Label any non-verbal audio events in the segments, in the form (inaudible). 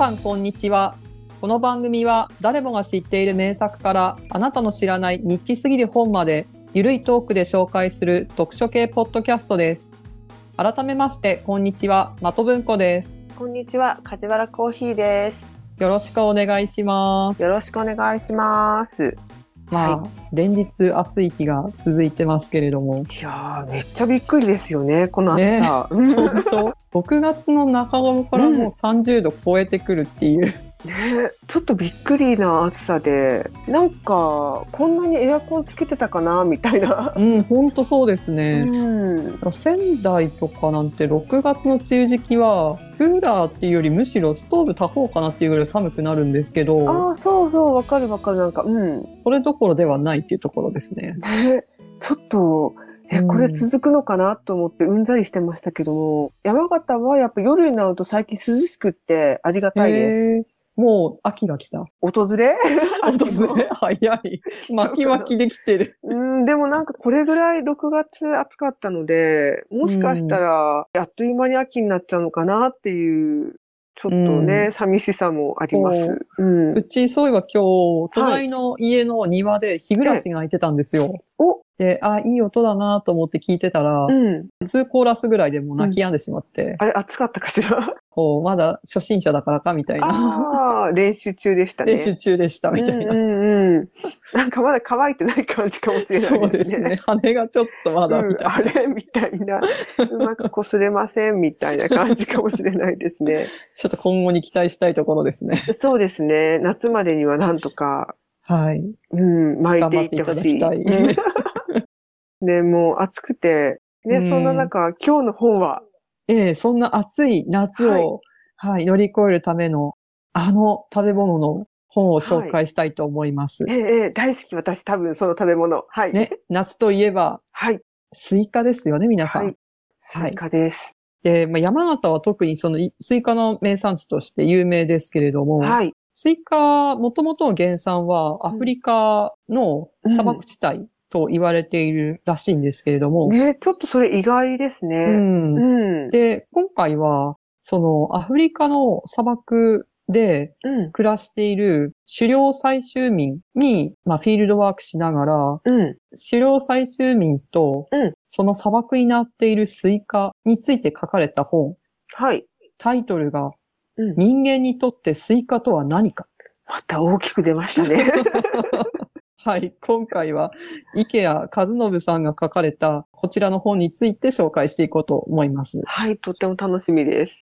皆さんこんにちは。この番組は誰もが知っている名作からあなたの知らないニッチすぎる本までゆるいトークで紹介する読書系ポッドキャストです。改めましてこんにちは。的文庫です。こんにちは、梶原コーヒーです。よろしくお願いします。よろしくお願いします。まあ、は連日暑い日が続いてますけれども。いやー、めっちゃびっくりですよね、この暑さ。うん (laughs) 本当？6月の中頃からもう30度超えてくるっていう、ね、ちょっとびっくりな暑さで、なんかこんなにエアコンつけてたかなみたいな。うん、本当そうですうね。ん、仙台とかなんて6月の梅雨時期はクーラーっていうよりむしろストーブ炊こうかなっていうぐらい寒くなるんですけどああ、そうそう、わかるわかる、なんか、うん。それどころではないっていうところですね。ね、ちょっと。え、うんこれ続くのかなと思ってうんざりしてましたけども、山形はやっぱ夜になると最近涼しくってありがたいです。もう秋が来た。訪れ？(laughs) 訪れ？早い。(laughs) 巻き巻きできてる。うん、でもなんかこれぐらい6月暑かったので、もしかしたら、あっという間に秋になっちゃうのかなっていう、ちょっとね、う寂しさもあります。うんう。ちそういえば今日、隣の家の庭で日暮らしが開いてたんですよ。お、で、あ、いい音だなと思って聞いてたら、うん。2コーラスぐらいでもう泣き止んでしまって、あれ、暑かったかしら？(laughs) こう、まだ初心者だからかみたいな。ああ、練習中でしたね。練習中でしたみたいな。うんうんうん。なんかまだ乾いてない感じかもしれないですね。そうですね。羽がちょっとまだうんみたいな。あれ？みたいな。うまく擦れませんみたいな感じかもしれないですね。(laughs) ちょっと今後に期待したいところですね。そうですね。夏までにはなんとか、はい。うん、巻いていってほしい。頑張っていただきたうんね、もう暑くて、ね、うんそんな中、今日の本は、ええそんな暑い夏を、はい、乗り越えるための、あの食べ物の本を紹介したいと思います。ええええ大好き、私多分その食べ物。はい。ね、夏といえば、はい。スイカですよね、皆さん。はい。スイカです。で、まあ、山形は特にそのいスイカの名産地として有名ですけれども、はい。スイカ、もともとの原産はアフリカの砂漠地帯と言われているらしいんですけれども、ね、ちょっとそれ意外ですね。うんうん。で、今回は、そのアフリカの砂漠でうん。暮らしている狩猟採集民に、まあ、フィールドワークしながら、うん。狩猟採集民とうん、その砂漠になっているスイカについて書かれた本、はい。タイトルが、うん人間にとってスイカとは何か。また大きく出ましたね。(laughs) はい、今回は、池谷和信さんが書かれたこちらの本について紹介していこうと思います。はい、とっても楽しみです。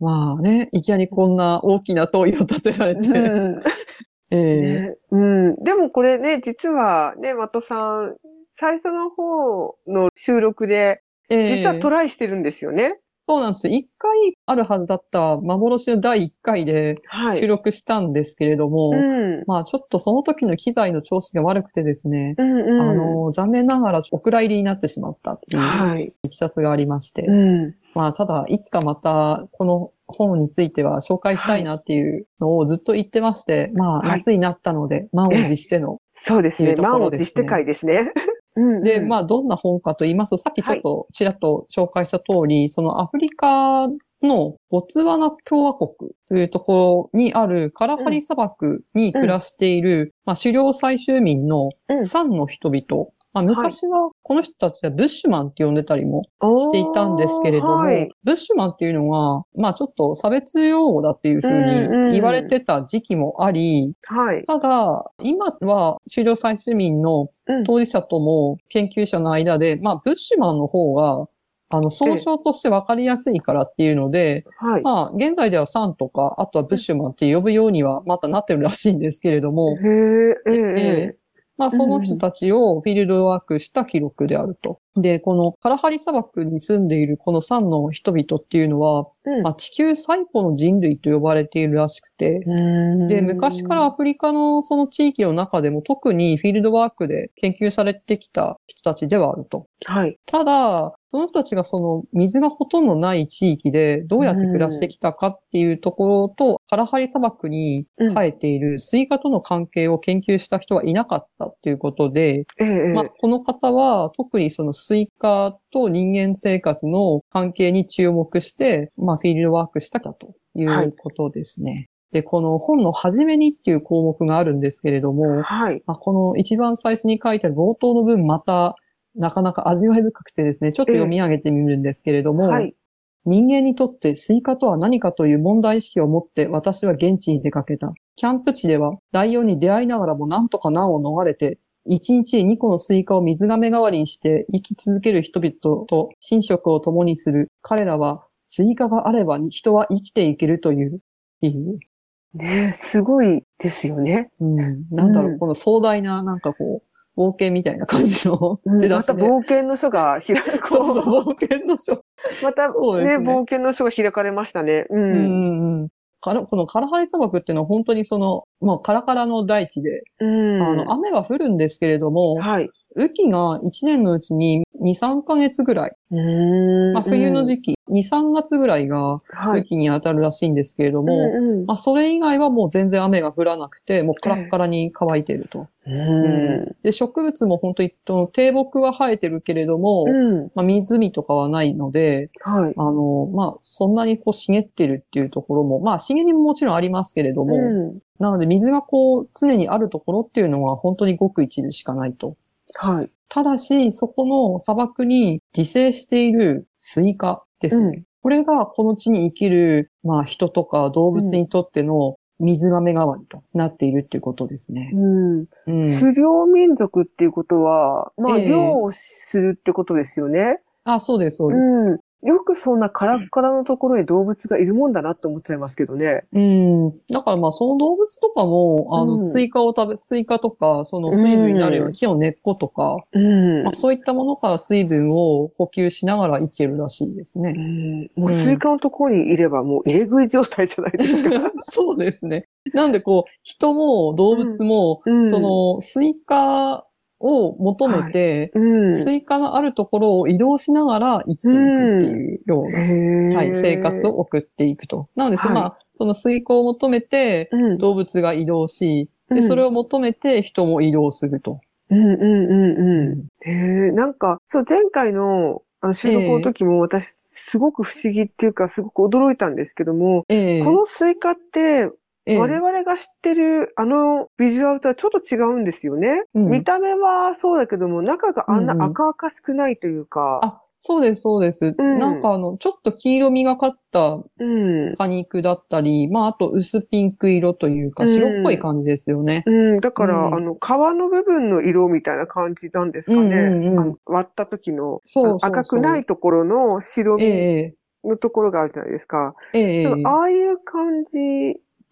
まあね、いきなりこんな大きな問いを立てられて、うん。(laughs) えうん。でもこれね、実はね、的さん、最初の方の収録で、ええ実はトライしてるんですよね。そうなんですよ。一回あるはずだった幻の第一回ではい。収録したんですけれども、うん。まあちょっとその時の機材の調子が悪くてですね、うんうん。あの、残念ながらお蔵入りになってしまったっていうはい。いきさつがありまして、うん。まあただいつかまたこの本については紹介したいなっていうのをずっと言ってまして、まあはい夏になったので満を持しての。そうですね。満を持して会ですね。うんうんで、まあどんな本かと言いますと、さっきちょっとちらっと紹介した通り、そのアフリカのボツワナ共和国というところにあるカラハリ砂漠に暮らしている、まあ狩猟採集民のうんサンの人々。まあ、昔はこの人たちはブッシュマンって呼んでたりもしていたんですけれども、はい。ブッシュマンっていうのは、まあちょっと差別用語だっていうふうんううん。に言われてた時期もあり、はい。ただ、今は狩猟採集民のうん。当事者とも研究者の間で、まあブッシュマンの方が、あの、総称として分かりやすいからっていうので、はい。まあ、現在ではサンとか、あとはブッシュマンって呼ぶようにはまたなってるらしいんですけれども、へえ、ええ、ええまあ、その人たちをフィールドワークした記録であると。で、このカラハリ砂漠に住んでいるこのサンの人々っていうのは、うん。まあ、地球最古の人類と呼ばれているらしくて、うん。で、昔からアフリカのその地域の中でも特にフィールドワークで研究されてきた人たちではあると。はい。ただ、その人たちがその水がほとんどない地域でどうやって暮らしてきたかっていうところと、カラハリ砂漠に生えているスイカとの関係を研究した人はいなかったっていうことで、ええ、まあ、この方は特にそのスイカと人間生活の関係に注目して、まあ、フィールドワークしたということですね。で、この本の初めにっていう項目があるんですけれども、はい。まあ、この一番最初に書いてある冒頭の文また、なかなか味わい深くてですね、ちょっと読み上げてみるんですけれども、はい。人間にとってスイカとは何かという問題意識を持って私は現地に出かけた。キャンプ地ではライオンに出会いながらも何とか難を逃れて、一日に2個のスイカを水瓶代わりにして生き続ける人々と寝食を共にする。彼らはスイカがあれば人は生きていけるという。いうねすごいですよね。うん、なんだろう、うんこの壮大な、なんかこう、冒険みたいな感じの出だしで。冒険の書が開く。そうそう、冒険の書。(laughs) またねね冒険の書が開かれましたね。う。うんんうん。からこのカラハリ砂漠っていうのは本当にその、まあカラカラの大地で、うん。あの、雨は降るんですけれども、はい。雨季が1年のうちに2、3ヶ月ぐらい、うんまあ冬の時期、2、3月ぐらいがはい。雨季に当たるらしいんですけれども、うんうんまあそれ以外はもう全然雨が降らなくて、もうカラッカラに乾いてると。うん。で、植物も本当に、低木は生えてるけれども、うん。まあ湖とかはないので、はい。あの、まあそんなにこう茂ってるっていうところも、まあ茂りももちろんありますけれども、うん。なので水がこう常にあるところっていうのは本当にごく一部しかないと。はい。ただし、そこの砂漠に自生しているスイカですね。うんこれがこの地に生きる、まあ人とか動物にとっての水瓶代わりとなっているっていうことですね。うん。うん。狩猟民族っていうことは、まあ、ええ猟をするってことですよね。あ、そうです、そうです。うん。よくそんなカラッカラのところに動物がいるもんだなって思っちゃいますけどね。うん。だからまあその動物とかも、あの、うんスイカを食べ、スイカとか、その水分になるよううなん木の根っことか、うんまあ、そういったものから水分を補給しながら生きるらしいですうね。んもうスイカのところにいればもう入れ食い状態じゃないですか。(laughs) そうですね。なんでこう、人も動物も、うんそ、のスイカを求めて、うん。スイカがあるところを移動しながら生きていくっていうような、へーはい、生活を。送っていくと。なので、そはいまあ、そのスイカを求めてうん。動物が移動し、で、うんそれを求めて人も移動すると。うんうんうんうん。へえ、なんか、そう、前回の、あの、収録の時も私、すごく不思議っていうか、すごく驚いたんですけども、ええこのスイカって、ええ我々が知ってるあのビジュアルとはちょっと違うんですよね。うん見た目はそうだけども、中があんなうんうん赤々しくないというか、あ、そうです、そうです。うんなんかあの、ちょっと黄色みがかったうん。果肉だったり、まあ、あと薄ピンク色というか、うん白っぽい感じですよね。うん、だから、うんあの、皮の部分の色みたいな感じなんですかね。うんうんうんあの割った時の赤くないところの白身ええのところがあるじゃないですか。ええああいう感じ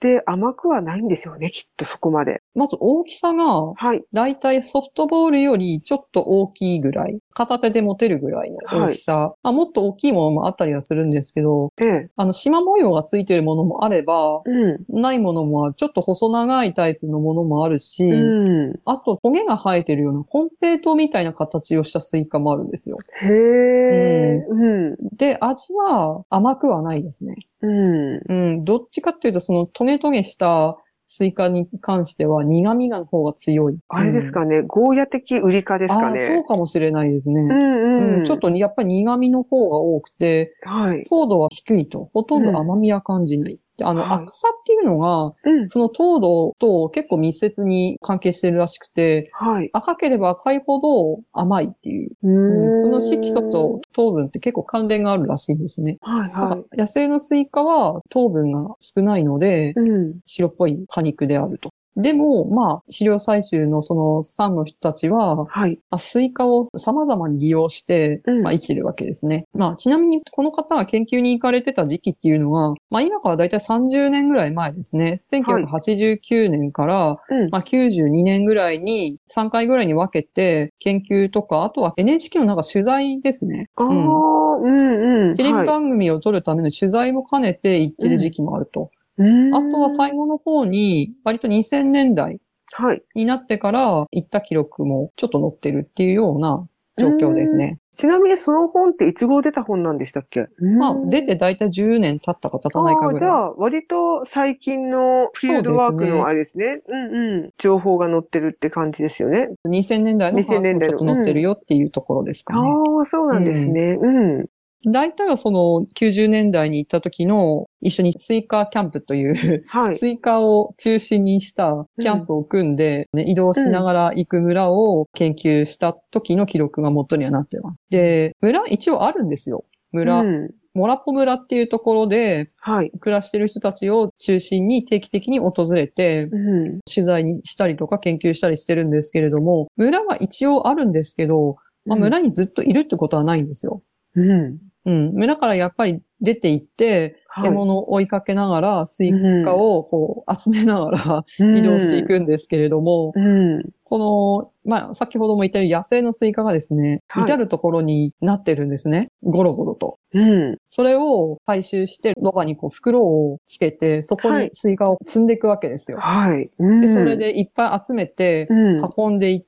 で甘くはないんですよね、きっとそこまで。まず大きさが、はい。だいたいソフトボールよりちょっと大きいぐらい、片手で持てるぐらいの大きさ。まあ、もっと大きいものもあったりはするんですけど、ええ。あの、縞模様がついてるものもあれば、うん。ないものもある、ちょっと細長いタイプのものもあるし、うん。あと、トゲが生えてるようなコンペイトーみたいな形をしたスイカもあるんですよ。へえ。うん。で、味は甘くはないですね。うん。うん、どっちかっていうと、そのトゲトゲしたスイカに関しては苦味の方が強い。あれですかね、ゴーヤ的ウリ科ですかあーそうね。かもしれないですね。うんううんん。ちょっとやっぱり苦味の方が多くて、はい。糖度は低いと。ほとんど甘みは感じない。であの、はい赤さっていうのが、うん。その糖度と結構密接に関係してるらしくて、はい。赤ければ赤いほど甘いっていう。うその色素と糖分って結構関連があるらしいんですね。はいだからはい。野生のスイカは糖分が少ないので、うん。白っぽい果肉であると。でも、まあ、狩猟採集のそのサンの人たちは、はい。まあスイカを様々に利用して、うんまあ、生きてるわけですね。まあ、ちなみにこの方が研究に行かれてた時期っていうのが、まあ、今からだいたい30年ぐらい前ですね。1989年から、うん。まあ、92年ぐらいに3回ぐらいに分けて研究とか、あとは NHK のなんか取材ですね。ああ、うんうんうん。テレビはい番組を撮るための取材も兼ねて行ってる時期もあると。うんあとは最後の方に、割と2000年代はい。になってから行った記録もちょっと載ってるっていうような状況ですね。ちなみにその本っていつ頃出た本なんでしたっけ？まあ、出てだいたい10年経ったか経たないかぐらい。じゃあ、割と最近のフィールドワークのあれですね。うんうん。情報が載ってるって感じですよね。2000年代の2000話も年代のちょっと載ってるよっていうところですかね。ああ、そうなんですね。うん。大体はその90年代に行った時の一緒にスイカキャンプという、はい。スイカを中心にしたキャンプを組んで、ね移動しながら行く村を研究した時の記録が元にはなってます。で、村一応あるんですよ。村。うん。モラポ村っていうところではい。暮らしてる人たちを中心に定期的に訪れて、うん。取材にしたりとか研究したりしてるんですけれども、村は一応あるんですけど、まあ、村にずっといるってことはないんですよ。うん。うん。村からやっぱり出て行って、はい。獲物を追いかけながら、スイカをこう集めながら移動していくんですけれども、うん。この、まあ、先ほども言ったように野生のスイカがですね、はい至るところになってるんですね。ゴロゴロと。うん。それを回収して、ロバにこう袋をつけて、そこにスイカを積んでいくわけですよ。はい。うんで、それ、でいっぱい集めてう、ん。運んでいって、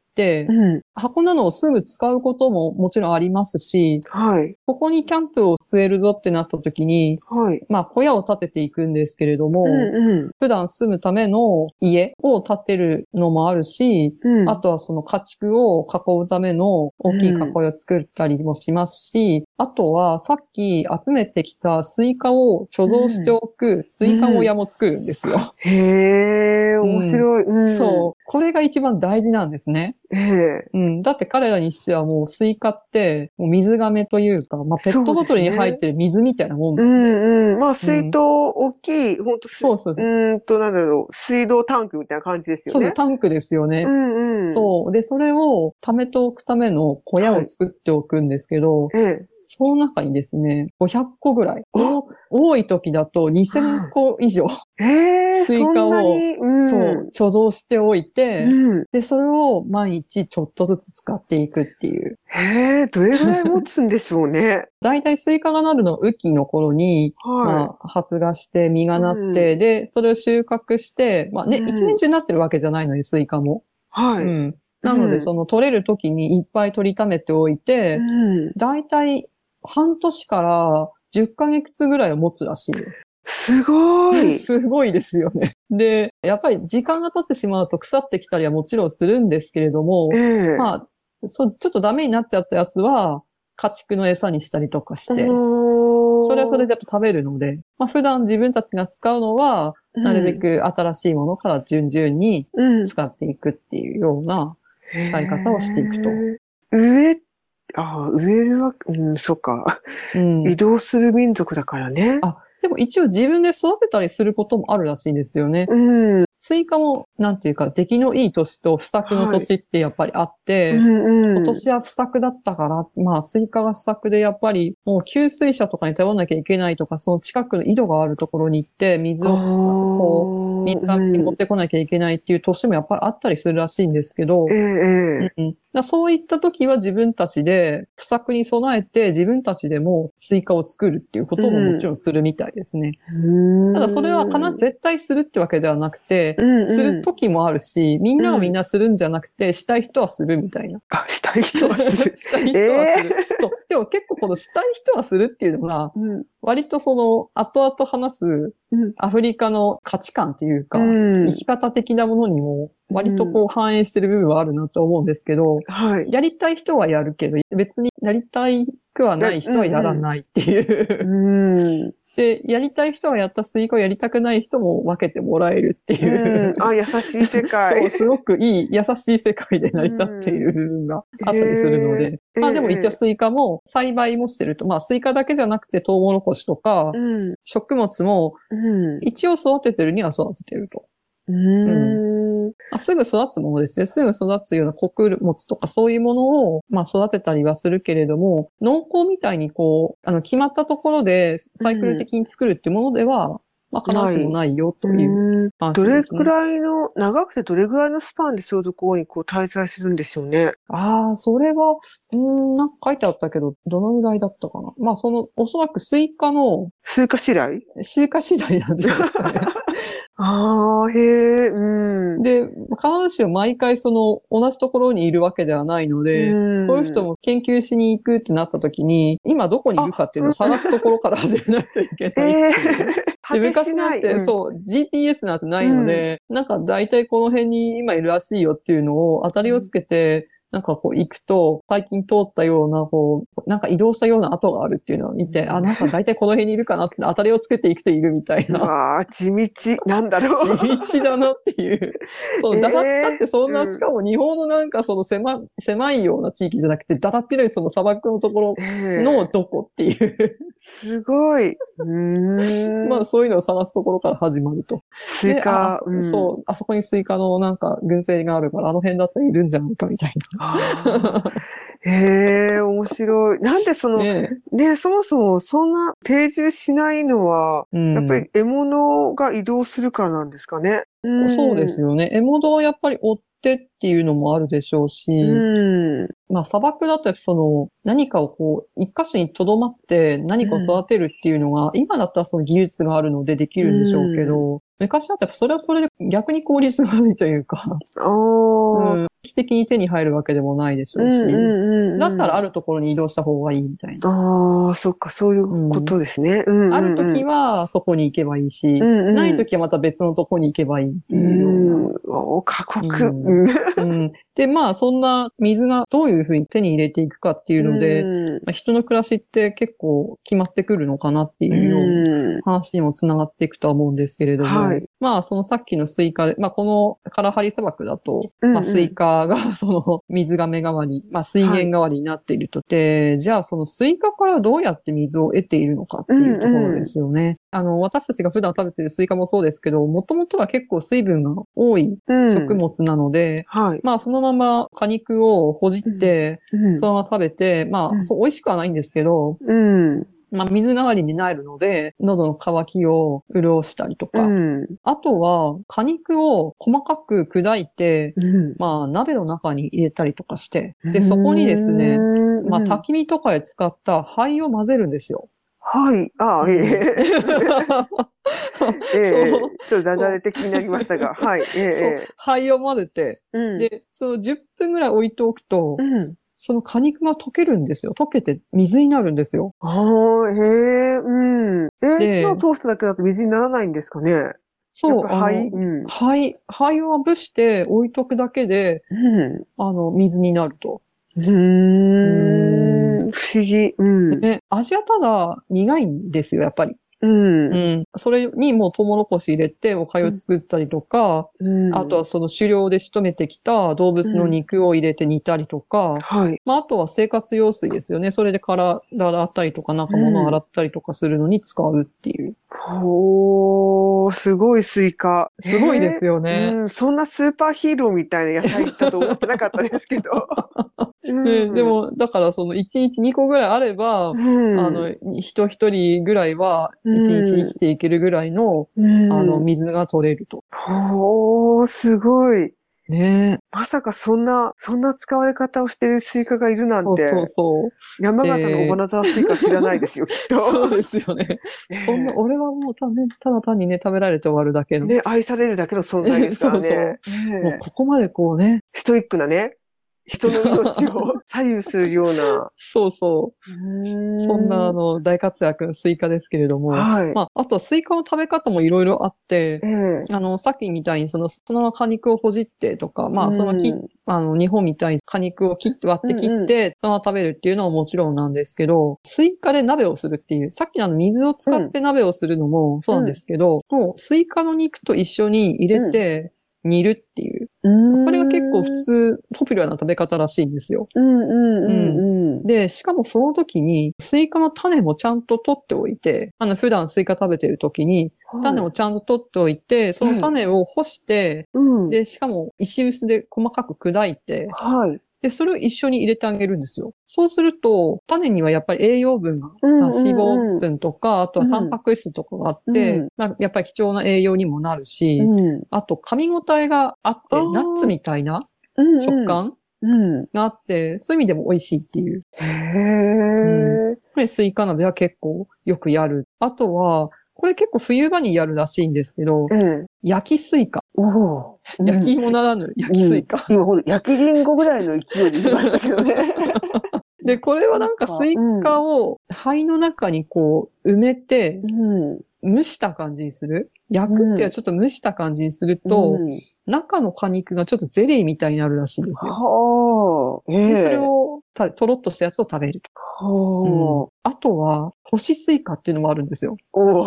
うん。運んだのをすぐ使うことももちろんありますし、はい。ここにキャンプを据えるぞってなった時に、はい。まあ小屋を建てていくんですけれども、うん。普段住むための家を建てるのもあるし、うん。あとはその家畜を囲うための大きい囲いを作ったりもしますし、あとはさっき集めてきたスイカを貯蔵しておくスイカ小屋も作るんですよ。へえ、面白い。うん。そう。これが一番大事なんですね。ええ。うん。だって彼らにしてはもうスイカって、もう水瓶というか、まあペットボトルに入ってる水みたいなもんうなんで。んうん。まあ、水筒、大きい、ほんと、そうそうそう。うーんと、なんだろう、水道タンクみたいな感じですよねそう。タンクですよね。うんうん。そう。で、それを貯めておくための小屋を作っておくんですけど、ええ。その中にですね、500個ぐらい。お多い時だと2000個以上、ええ、スイカをうん。そう、貯蔵しておいて、うん。で、それを毎日ちょっとずつ使っていくっていう。へえ、どれぐらい持つんでしょうね。だいたいスイカがなるの雨季の頃に、はまあ、発芽して実がなって、で、それを収穫して、まあね、うん一年中になってるわけじゃないのに、スイカも。い。はい。うん。なので、うんその取れる時にいっぱい取りためておいて、うん。だいたい半年から10ヶ月ぐらいを持つらしいです。すごい。(laughs) すごいですよね。で、やっぱり時間が経ってしまうと腐ってきたりはもちろんするんですけれどもえ、え。まあ、そう、ちょっとダメになっちゃったやつは、家畜の餌にしたりとかして、そそれはそれでやっぱ食べるので、まあ普段自分たちが使うのは、なるべく新しいものから順々にうん使っていくっていうような、使い方をしていくとへー植え、ああ、植えるわ、うん、そっか。うん移動する民族だからね。あでも一応自分で育てたりすることもあるらしいんですよね。うん。うんスイカも、なんていうか、出来のいい年と不作の年ってやっぱりあって、うん。今年は不作だったから、まあ、スイカが不作で、やっぱり、もう給水車とかに頼らなきゃいけないとか、その近くの井戸があるところに行って、水を、こう、う水に持ってこなきゃいけないっていう年もやっぱりあったりするらしいんですけど。うん、だからそういった時は自分たちで、不作に備えて自分たちでもスイカを作るっていうことももちろんするみたいですね。ただそれは必ず絶対するってわけではなくて、うんうんする時もあるし、みんながみんなするんじゃなくて、したい人はするみたいな。あ、したい人はする。(laughs) したい人はする。そう。でも結構このしたい人はするっていうのが、うん。割とその、後々話すうんアフリカの価値観っていうか、うん生き方的なものにも割とこう反映してる部分はあるなと思うんですけど、はい。やりたい人はやるけど、別にやりたいくはない人はやらないっていう。うん。で、やりたい人はやったスイカをやりたくない人も分けてもらえるっていう。うん。あ、優しい世 (laughs) そう、界。すごくいい、優しい世界で成り立っている部分があったりするので。へーまあでも一応スイカも栽培もしてると、まあスイカだけじゃなくてトウモロコシとか、うん。食物もうん。一応育ててるには育ててると。うん。あすぐ育つものですね。すぐ育つような穀物とかそういうものを、まあ育てたりはするけれども、農耕みたいにこう、あの、決まったところでサイクル的に作るっていうものでは、まあ必ずしもないよといううん話どれですね。くらいの、長くてどれくらいのスパンでそういうところにこう滞在するんでしょうね。ああ、それは、うーん、なんか書いてあったけど、どのぐらいだったかな。まあその、おそらくスイカの、スイカ次第？スイカ次第なんじゃないですかね。(laughs) (laughs) ああ、へえ、うん。で、必ずしも毎回その、同じところにいるわけではないので、うんこういう人も研究しに行くってなった時に、今どこにいるかっていうのを探すところから始めないといけないいう。えで、昔なんて、うそう、GPS なんてないので、なんか大体この辺に今いるらしいよっていうのを当たりをつけて、なんかこう行くと、最近通ったような、こう、なんか移動したような跡があるっていうのを見て、あ、なんか大体この辺にいるかなって当たりをつけていくといるみたいな。わあ、地道。なんだろう。地道だなっていう。そう、えーだだだってそんな、うんしかも日本のなんかその狭、狭いような地域じゃなくて、だだっ広いその砂漠のところええのどこっていう、すごい。うーん。(laughs) まあそういうのを探すところから始まると。スイカ。であそう、あそこにスイカのなんか群生があるから、あの辺だったらいるんじゃないかみたいあー (laughs) へえ、面白い。なんでそな。の、ねね、そもそもそんな定住しないのは、うんやっぱり獲物が移動するからなんですかね。んそうですよね。獲物をやっぱり追ってっていうのもあるでしょうし、うん。まあ砂漠だとその何かをこう、一箇所に留まって何かを育てるっていうのが、今だったらその技術があるのでできるんでしょうけど、昔だったらそれはそれで逆に効率が悪いというか。うん、危機的に手に入るわけでもないでしょうし、だったらある。るところに移動した方がいいみたいな。ああ、そっか、そういうことですね。うんうんうんある時はそこに行けばいいし、うんうんない時はまた別のとこに行けばいいってういうような。ん。お過酷。うんで、まあ、そんな水がどういうふうに手に入れていくかっていうので、うんまあ人の暮らしって結構決まってくるのかなっていうようなうん話にもつながっていくとは思うんですけれども、はいまあ、そのさっきのスイカで、まあ、このカラハリ砂漠だと、うんうんまあ、スイカが (laughs) その水瓶代わり、まあ、水源代わりになっていると。で、じゃあそのスイカからどうやって水を得ているのかっていうところですよね。あの、私たちが普段食べてるスイカもそうですけど、もともとは結構水分が多いうん食物なので、はい。まあそのまま果肉をほじって、うんそのまま食べて、まあ、うんそう美味しくはないんですけど、うん。まあ水代わりになるので、喉の渇きを潤したりとか、うん。あとは果肉を細かく砕いて、うん。まあ鍋の中に入れたりとかして、で、そこにですね、うん、まあ焚き火とかで使った灰を混ぜるんですよ。はい。ああ、ええ。(laughs) ええちょっとダジャレ的になりましたが、はい。ええ灰を混ぜて、え。うん。で、その10分ぐらい置いておくとう、ん。その果肉が溶けるんですよ。溶けて水になるんですよ。ああ、へえ、うん。え火を通しただけだと水にならないんですかね？やそう、っぱはい。あのうん。灰、灰をまぶして置いとくだけで、うん。あの、水になると。うーん。不思議。うん。で、味はただ苦いんですよ、やっぱり。うん。うん。それにもうトウモロコシ入れてお粥作ったりとか、うんあとはその狩猟で仕留めてきた動物の肉を入れて煮たりとか、はい。まあ、あとは生活用水ですよね。それで体洗ったりとか、なんか物を洗ったりとかするのに使うっていう。おー、すごいスイカ。すごいですよね。うん、そんなスーパーヒーローみたいな野菜だと思ってなかったですけど。(laughs) うんでで、も、だからその1日2個ぐらいあれば、うん、あの、人一人ぐらいはうん1日生きていけるぐらいの、うん、あの、水が取れると。おー、すごい。ねまさかそんな、そんな使われ方をしているスイカがいるなんて、そうそうそう。山形の尾花沢スイカ知らないですよ、(laughs) きっと。そうですよね。ええそんな、俺はもうた,、ね、ただ単にね、食べられて終わるだけの。ね、愛されるだけの存在ですからね。(laughs) そうええもうここまでこうね、ストイックなね、人の命を左右するような。(laughs) そうそう。そんな、あの、大活躍のスイカですけれども。はい。まあ、あとはスイカの食べ方もいろいろあってえ、えあの、さっきみたいにその、そのまま果肉をほじってとか、まあ、そのき、うんあの、日本みたいに果肉を切って割って切うんうんって、そのまま食べるっていうのはもちろんなんですけど、スイカで鍋をするっていう、さっきのあの水を使って鍋をするのもそうなんですけど、もうスイカの肉と一緒に入れて煮るっていう、これが結構普。通、ポピュラーな食べ方らしいんですよ。うんうんうんうん。で、しかもその時に、スイカの種もちゃんと取っておいて、あの、普段スイカ食べてる時に、種をちゃんと取っておいて、その種を干して、うん。で、しかも石臼で細かく砕いて、はい。で、それを一緒に入れてあげるんですよ。そうすると、種にはやっぱり栄養分が、うんまあ脂肪分とか、あとはタンパク質とかがあって、うんまあ、やっぱり貴重な栄養にもなるし、うんあと噛み応えがあってナッツみたいなうん食感うん。があって、そういう意味でも美味しいっていう。へえ。これスイカ鍋は結構よくやる。あとは、これ結構冬場にやるらしいんですけど、ええ。焼きスイカ。おお。焼き芋ならぬ焼きスイカ。今ほら、焼きリンゴぐらいの勢いで言いましたけどね。(laughs) で、これはなんかスイカを灰の中にこう埋めてうん。蒸した感じにする？焼くっていうのはちょっと蒸した感じにすると、うん中の果肉がちょっとゼリーみたいになるらしいんですよ。はええで、それをた、とろっとしたやつを食べると。ほう。あとは、干しスイカっていうのもあるんですよ。おお。うん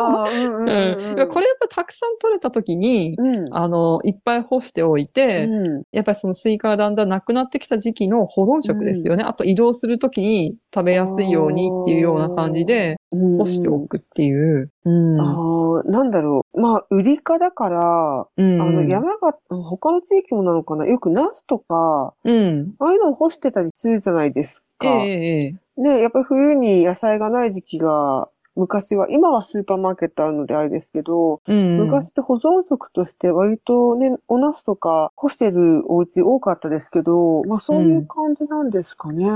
あーうんうんうんうん。これやっぱたくさん取れた時に、うん。あの、いっぱい干しておいて、うんやっぱりそのスイカがだんだんなくなってきた時期の保存食ですよね。あと移動するときに食べやすいようにっていうような感じで干しておくっていう。うん。ああ、なんだろう。まあ、売りかだから、うんあの、山が、他の地域もなのかなよくナスとか、うん。ああいうのを干してたりするじゃないですか。ええええね、やっぱり冬に野菜がない時期が、昔は、今はスーパーマーケットあるのであれですけど、うん。昔って保存食として割とね、お茄子とか干してるお家多かったですけど、まあそういう感じなんですかね。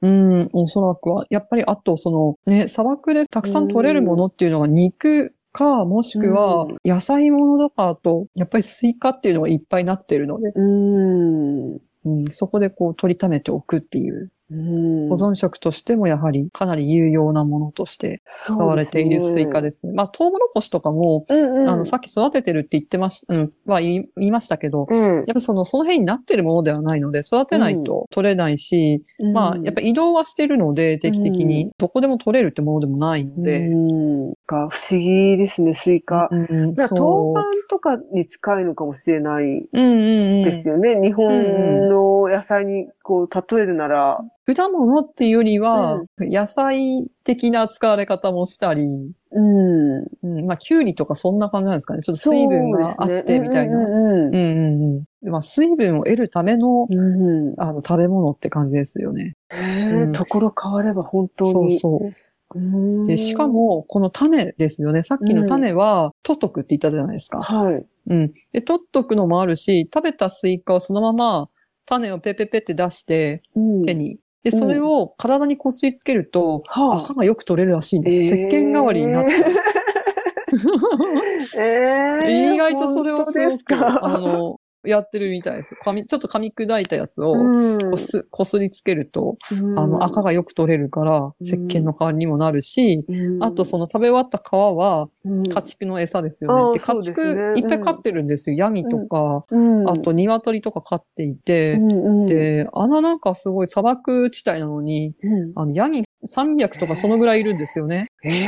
うん、おそらくは。やっぱりあと、その、ね、砂漠でたくさん取れるものっていうのが肉か、もしくはうん野菜ものとかあと、やっぱりスイカっていうのがいっぱいなってるので、うーん。うん、そこでこう取りためておくっていう、うん保存食としてもやはりかなり有用なものとして使われているスイカですね。まあ、トウモロコシとかも、す。うんうん。あの、さっき育ててるって言ってまし、うん、は言い言いましたけど、うんやっぱその、その辺になってるものではないので、育てないと取れないし、まあ、やっぱ移動はしてるので、定期的に、どこでも取れるってものでもないので。うん。が不思議ですね、スイカ。うん、冬瓜とかに近いのかもしれないうんうんうん。ですよね。日本の野菜にこう例えるなら。果物っていうよりは、野菜的な使われ方もしたり、うん。うん、まあ、キュウリとかそんな感じなんですかね。ちょっと水分があってみたいな。ううんうんうん。まあ、水分を得るための、んうんあの、食べ物って感じですよね。へえうんところ変われば本当そうに。そう。うんで、しか、も、この種ですよね。さっきの種は、取っとくって言ったじゃないですか。はい。うん。で、取っとくのもあるし、食べたスイカをそのまま、種をペペペって出して、うん手。に。で、それを体にこすりつけると、垢がよく取れるらしいんです。石鹸代わりになっちゃう。(laughs) ええ (laughs) 意外とそれを本当ですすごく、垢。の、やってるみたいです。噛みちょっと噛み砕いたやつをうん。こす、こすりつけると、うん。あの、垢がよく取れるから、うん。石鹸の代わりにもなるし、うん。あとその食べ終わった皮は、うん。家畜の餌ですあよね。で、家畜いっぱい飼ってるんですよ。ヤギとか、うん。あと鶏とか飼っていて、で、あのなんかすごい砂漠地帯なのに、うん。あの、ヤギ300とかそのぐらいいるんですよね。ええ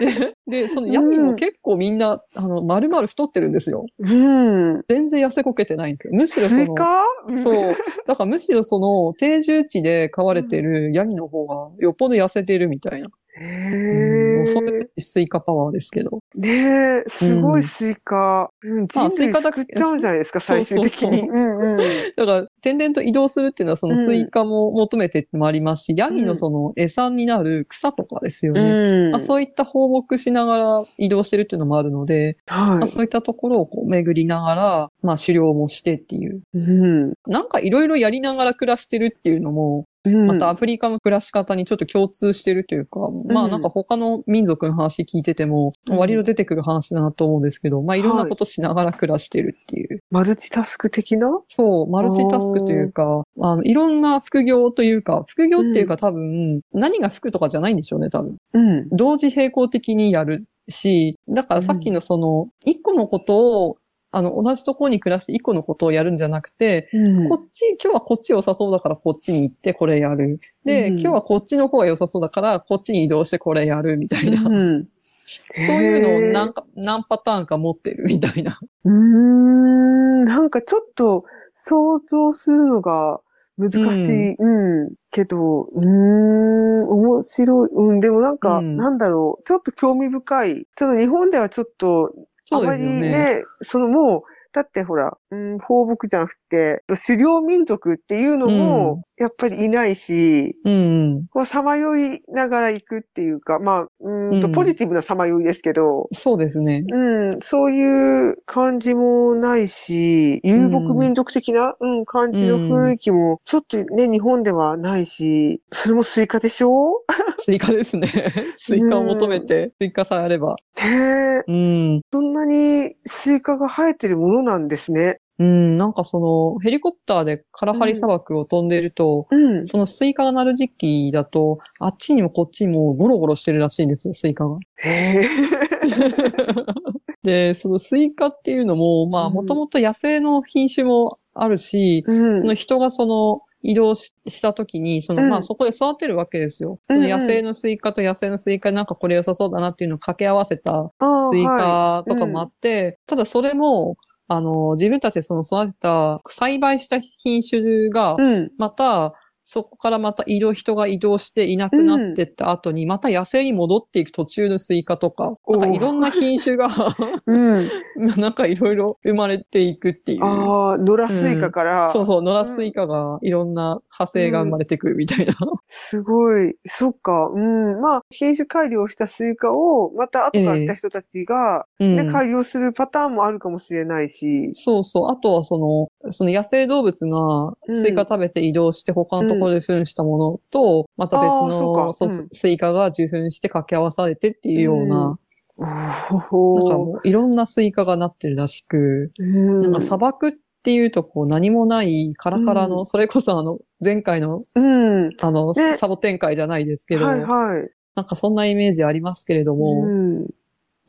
(laughs) で、でそのヤギも結構みんな、あの、丸々太ってるんですよ。うん。全然痩せこけてないんですよ。むしろその、スイカそう。だからむしろその、定住地で飼われてるヤギの方がよっぽど痩せてるみたいな。へうんもうそえ。れスイカパワーですけど。ねえ、すごいスイカ。うん、まあスイカだけちゃうんじゃないですか、最終的に。そううんうん。(laughs) だから、点々と移動するっていうのは、そのスイカも求めてってもありますし、ヤギのその餌になる草とかですよね。うんまあ、そういった放牧しながら移動してるっていうのもあるので、まあ、はそういったところをこう巡りながら、まあ狩猟もしてっていう。い。うん。なんかいろいろやりながら暮らしてるっていうのも、うんまたアフリカの暮らし方にちょっと共通してるというか、まあなんか他の民族の話聞いてても、うん。割と出てくる話だなと思うんですけど、まあい。ろんなことしながら暮らしてるっていう。マルチタスク的な？そう、マルチタスクというか、あの、いろんな副業というか、副業っていうか多分、何が副とかじゃないんでしょうね、多分。うん。同時並行的にやるし、だからさっきのその、一個のことを、あの、同じところに暮らして一個のことをやるんじゃなくて、うんこっち、今日はこっち良さそうだからこっちに行ってこれやる。で、うん今日はこっちの方が良さそうだからこっちに移動してこれやるみたいな。うん。(laughs) そういうのを何か、何パターンか持ってるみたいな。うーん。なんかちょっと想像するのが難しい。うん。けど、うーん、面白い。うん。でもなんか、うんなんだろう。ちょっと興味深い。ちょっと日本ではちょっと、あまり。ね、そのもう、だってほら、うん、放牧じゃなくて、狩猟民族っていうのも、やっぱりいないし、うんうん。こう、さまよいながら行くっていうか、まあ、うーんと、うんポジティブなさまよいですけど、そうですね。うん、そういう感じもないし、遊牧民族的な、うん、感じの雰囲気も、ちょっとね、日本ではないし、それもスイカでしょ？(laughs) スイカですね。(laughs) スイカを求めて、スイカさえあれば。ねえ、うん。そんなにスイカが生えてるものなんですね。うん、なんかその、ヘリコプターでカラハリ砂漠を飛んでいると、うん。そのスイカがなる時期だと、あっちにもこっちにもゴロゴロしてるらしいんですよ、スイカが。(laughs) で、そのスイカっていうのも、まあ、うんもともと野生の品種もあるし、うん。その人がその移動しした時に、その、うんまあそこで育てるわけですよ。そうんうんの野生のスイカと野生のスイカなんかこれ良さそうだなっていうのを掛け合わせたスイカとかもあって、ただそれも、あの、自分たちでその育てた、栽培した品種がい、うん。また、そこからまた移動、人が移動していなくなってった後に、また野生に戻っていく途中のスイカとか、なんかいろんな品種が、うん。(laughs) なんかいろいろ生まれていくっていう。ああ、野良スイカから。そうそう、野良スイカがいろんな派生が生まれてくるみたいな。すごい。そっか。うん。まあ、品種改良したスイカを、また後から来た人たちが、うんね、改良するパターンもあるかもしれないし。そうそう。あとはその、その野生動物がスイカ食べて移動して他のところで糞したものと、また別のそうかうんスイカが受粉して掛け合わされてっていうような、おなんかーもういろんなスイカがなってるらしく、うん。なんか砂漠っていうとこう何もないカラカラの、うんそれこそあの前回のうん。あの、ねサボテン回じゃないですけど、はいはい。なんかそんなイメージありますけれども、うん。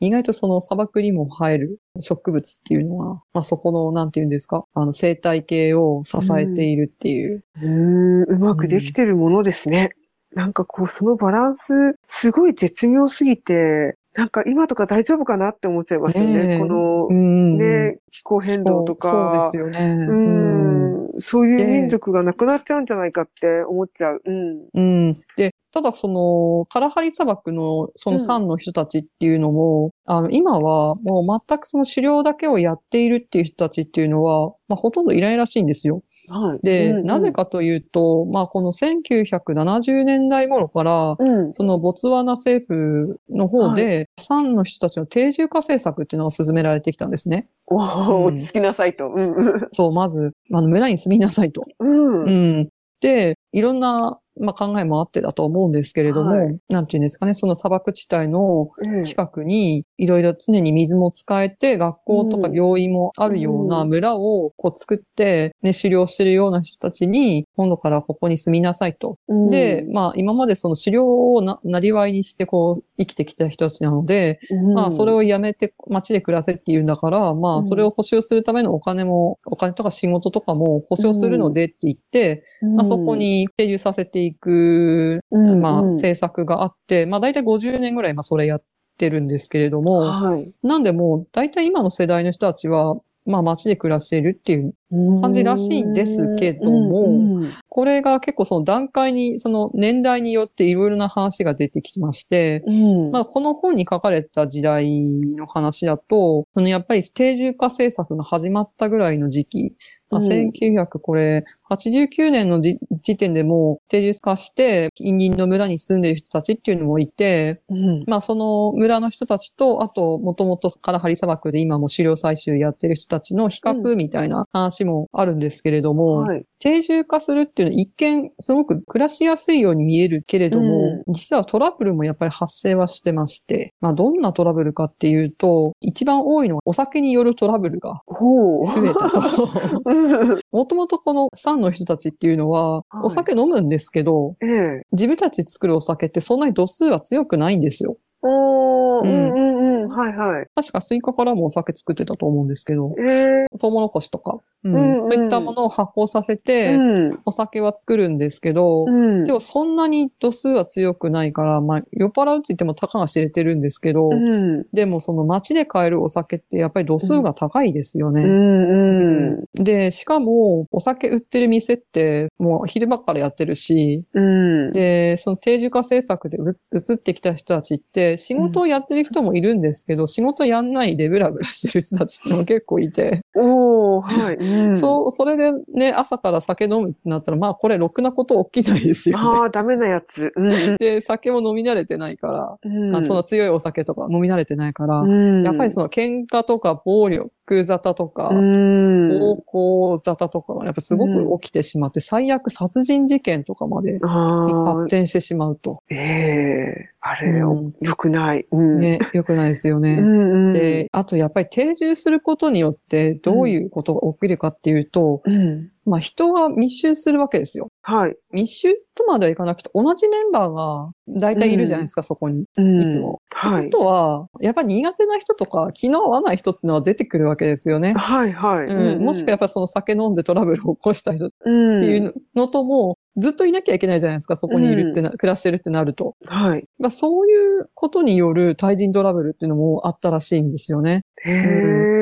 意外とその砂漠にも生える植物っていうのは、まあそこの、なんていうんですか、あの生態系を支えているっていう。うん、うまくできてるものですね。なんかこう、そのバランス、すごい絶妙すぎて、なんか今とか大丈夫かなって思っちゃいますよね。ねえこの、うんね、気候変動とか。そうそうですよね。ううんん、そういう民族がなくなっちゃうんじゃないかって思っちゃう。うん。うん。で、ただその、カラハリ砂漠のその山の人たちっていうのも、あの、今はもう全くその狩猟だけをやっているっていう人たちっていうのは、まあほとんどいないらしいんですよ。はい。で、うんうんなぜかというと、まあこの1970年代頃から、うん。そのボツワナ政府の方で、山の人たちの定住化政策っていうのが進められてきたんですね。お落ち着きなさいと。うんうん。そう、まず、あの、村に住みなさいと。うん。うん。で、いろんな、まあ、考えもあってだと思うんですけれども、はい。なんていうんですかね、その砂漠地帯のうん。近くに、いろいろ常に水も使えて、学校とかうん。病院もあるような村をこう作って、ね、狩猟してるような人たちに、今度からここに住みなさいと。うん。で、まあ、今までその狩猟をな、なりわいにしてこう、生きてきた人たちなので、まあ、それをやめて街で暮らせっていうんだから、まあ、うん。それを保証するためのお金も、お金とか仕事とかも保証するのでって言って、うん、まあ、そこに定住させていく、うん、まあ、うん政策があって、まあ、大体50年ぐらい今それやってるんですけれども、はい。なんでもう、大体今の世代の人たちは、まあ、街で暮らしているっていう、感じらしいんですけどもうんうんこれが結構その段階に、その年代によっていろいろな話が出てきまして、うん。まあ、この本に書かれた時代の話だと、そのやっぱり定住化政策が始まったぐらいの時期、まあ、うん。1900これ、89年のじ時点でもう定住化して、近隣の村に住んでいる人たちっていうのもいて、うん。まあその村の人たちと、あともともとカラハリ砂漠で今も狩猟採集やってる人たちの比較みたいな話もあるんですけれども、はい。定住化するっていうのは一見すごく暮らしやすいように見えるけれども、実はトラブルもやっぱり発生はしてまして、まあどんなトラブルかっていうと、一番多いのはお酒によるトラブルが。増えたと。う (laughs) んもともとこのサンの人たちっていうのは、はいお酒飲むんですけど、ええ。自分たち作るお酒ってそんなに度数は強くないんですよ。おー、ううんんうんうん。はいはい。確かスイカからもお酒作ってたと思うんですけど、ええ。トウモロコシとか、うんうんうんそういったものを発酵させて、うん。お酒は作るんですけど、うん。でもそんなに度数は強くないから、まあ、酔っ払うって言ってもたかが知れてるんですけど、うん。でもその街で買えるお酒ってやっぱり度数が高いですよね。うんうん。で、しかもお酒売ってる店ってもう昼間からやってるし、うん。で、その定住化政策でう移ってきた人たちって仕事をやってる人もいるんですけど、仕事やんないでブラブラしてる人たちってのも結構いて、おー、はい。うんそう、それでね、朝から酒飲むってなったら、まあこれろくなこと起きないですよね。ああ、ダメなやつ。うんうんで、酒も飲み慣れてないから、うん。あその強いお酒とか飲み慣れてないから、うん、やっぱりその喧嘩とか暴力沙汰とか、うん。暴行沙汰とかがやっぱすごく起きてしまって、最悪殺人事件とかまで発、展してしまうと。ええあれ、うんよくない。うん。ね、良くないですようね。んうん。で、あとやっぱり定住することによってどういうことが起きるかっていうと、うん。まあ人が密集するわけですよ。はい。密集とまではいかなくて、同じメンバーが大体いるじゃないですか、そこに。うんいつも。はいあ。とは、やっぱり苦手な人とか、気の合わない人っていうのは出てくるわけですよね。はい、はい。うん、もしくはやっぱりその酒飲んでトラブルを起こした人っうん、ていうのとも、ずっといなきゃいけないじゃないですか、そこにいるってな、暮らしてるってなると。はい。まあ、そういうことによる対人トラブルっていうのもあったらしいんですよね。へえ、うん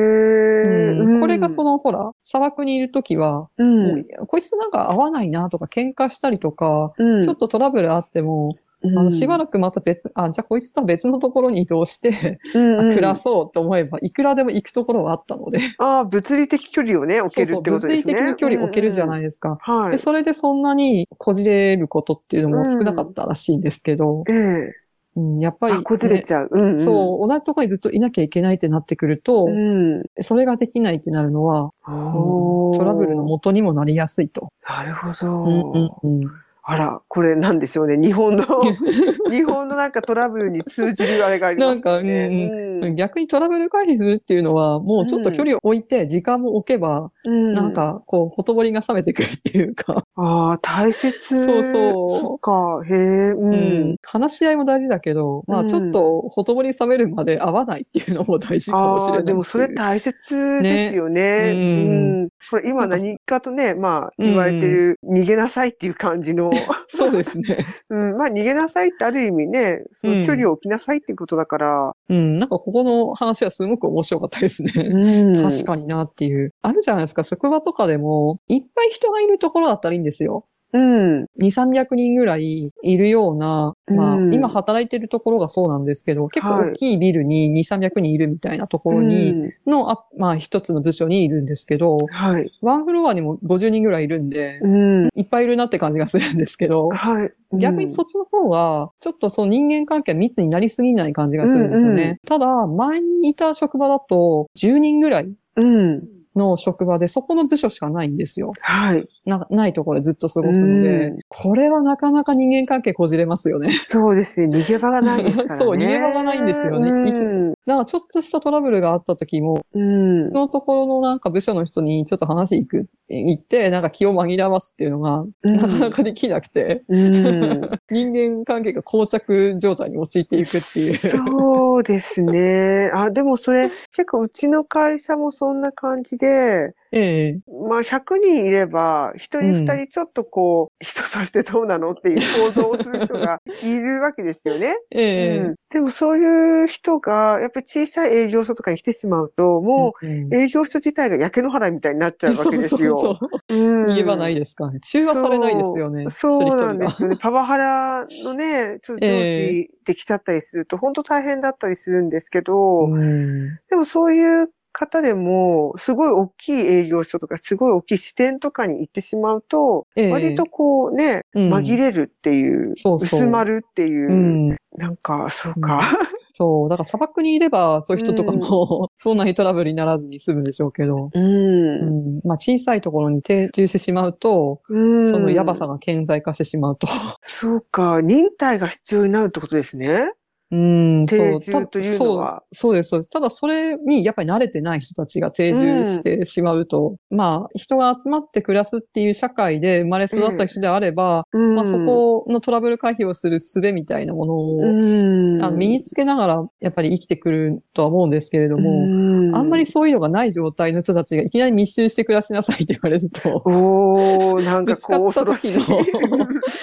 これがその、の、ほら、砂漠にいるときは、うんこいつなんか合わないなとか喧嘩したりとか、うんちょっとトラブルあっても、あのしばらくまた別、あ、じゃあこいつとは別のところに移動して、うんうん (laughs) あ暮らそうと思えば、いくらでも行くところはあったので、ああ、物理的距離をね、置けるってことですね。。物理的に距離を置けるじゃないいですか。はいで、。それでそんなにこじれることっていうのも少なかったらしいんですけど、ええうんやっぱり、あ、こじれねちゃう。うん、うん。そう、同じところにずっといなきゃいけないってなってくると、うん。それができないってなるのは、おートラブルの元にもなりやすいと。なるほど。うんうんうんあら、これなんでしょうね。日本の、(laughs) 日本のなんかトラブルに通じるあれがありますね。なんかうんうん。逆にトラブル回避するっていうのは、もうちょっと距離を置いて、時間も置けば、うん。なんか、こう、ほとぼりが冷めてくるっていうか、ああ、大切。そうそう。そっか、へえ、ううん。ん。話し合いも大事だけど、まうん。あちょっと、ほとぼり冷めるまで会わないっていうのも大事かもしれないでもそれ大切ですよね。ね。うん。うん。これ今何かとね、まあ言われてる、逃げなさいっていう感じの、(laughs) そうですね。(laughs) うん、まあ逃げなさいってある意味ね、その距離を置きなさいっていうことだから、うん、なんかここの話はすごく面白かったですね。うん確かになっていう。あるじゃないですか、職場とかでも、いっぱい人がいるところだったらいいんですよ。うん。2、300人ぐらいいるような、まあ、うん今働いてるところがそうなんですけど、結構大きいビルに2、300人いるみたいなところに、うんの、あまあ一つの部署にいるんですけど、はい。ワンフロアにも50人ぐらいいるんで、うん。いっぱいいるなって感じがするんですけど、はい。逆にそっちの方は、ちょっとその人間関係は密になりすぎない感じがするんですよね。うんうんただ、前にいた職場だと、10人ぐらいうん。の職場で、そこの部署しかないんですよ。はい。なないところでずっと過ごすので、うんこれはなかなか人間関係こじれますよね。そうですね。逃げ場がないですからね。そう逃げ場がないんですよねうん。なんかちょっとしたトラブルがあった時も、うんそ。のところのなんか部署の人にちょっと話行く、行って、なんか気を紛らわすっていうのが、うんなかなかできなくて、うん。(laughs) 人間関係が膠着状態に陥っていくっていう。そうですね。あ、でもそれ、結構うちの会社もそんな感じで、ええまあ100人いれば、1人うん2人ちょっとこう、人としてどうなのっていう想像をする人がいるわけですよね。(laughs) ええうん、でもそういう人が、やっぱり小さい営業所とかに来てしまうと、もう営業所自体が焼け野原みたいになっちゃうわけですよ。そうそうそう。うん逃げ場ないですか。中和されないですよね。そうなんですよね。パワハラのね、ちょっと上司できちゃったりすると、本当大変だったりするんですけど、がうんでもそういう方でも、すごい大きい営業所とか、すごい大きい支店とかに行ってしまうと、ええ割とこうね、うん紛れるっていう、そうそう薄まるっていう、うん。なんか、そうか。そう。だから砂漠にいれば、そういう人とかも、そんなにトラブルにならずに済むでしょうけど。うん。うん。まあ、小さいところに定住してしまうと、うん。そのやばさが顕在化してしまうと。そうか。忍耐が必要になるってことですね。うん、定そう。住というのはそうそうです、そうです。ただ、それにやっぱり慣れてない人たちが定住してしまうと、まあ、人が集まって暮らすっていう社会で生まれ育った人であれば、うん。まあ、そこのトラブル回避をする術みたいなものを、うん。あの身につけながら、やっぱり生きてくるとは思うんですけれども、うんあんまりそういうのがない状態の人たちがいきなり密集して暮らしなさいって言われると、おー、なんかこう、ぶつかった時の恐ろしい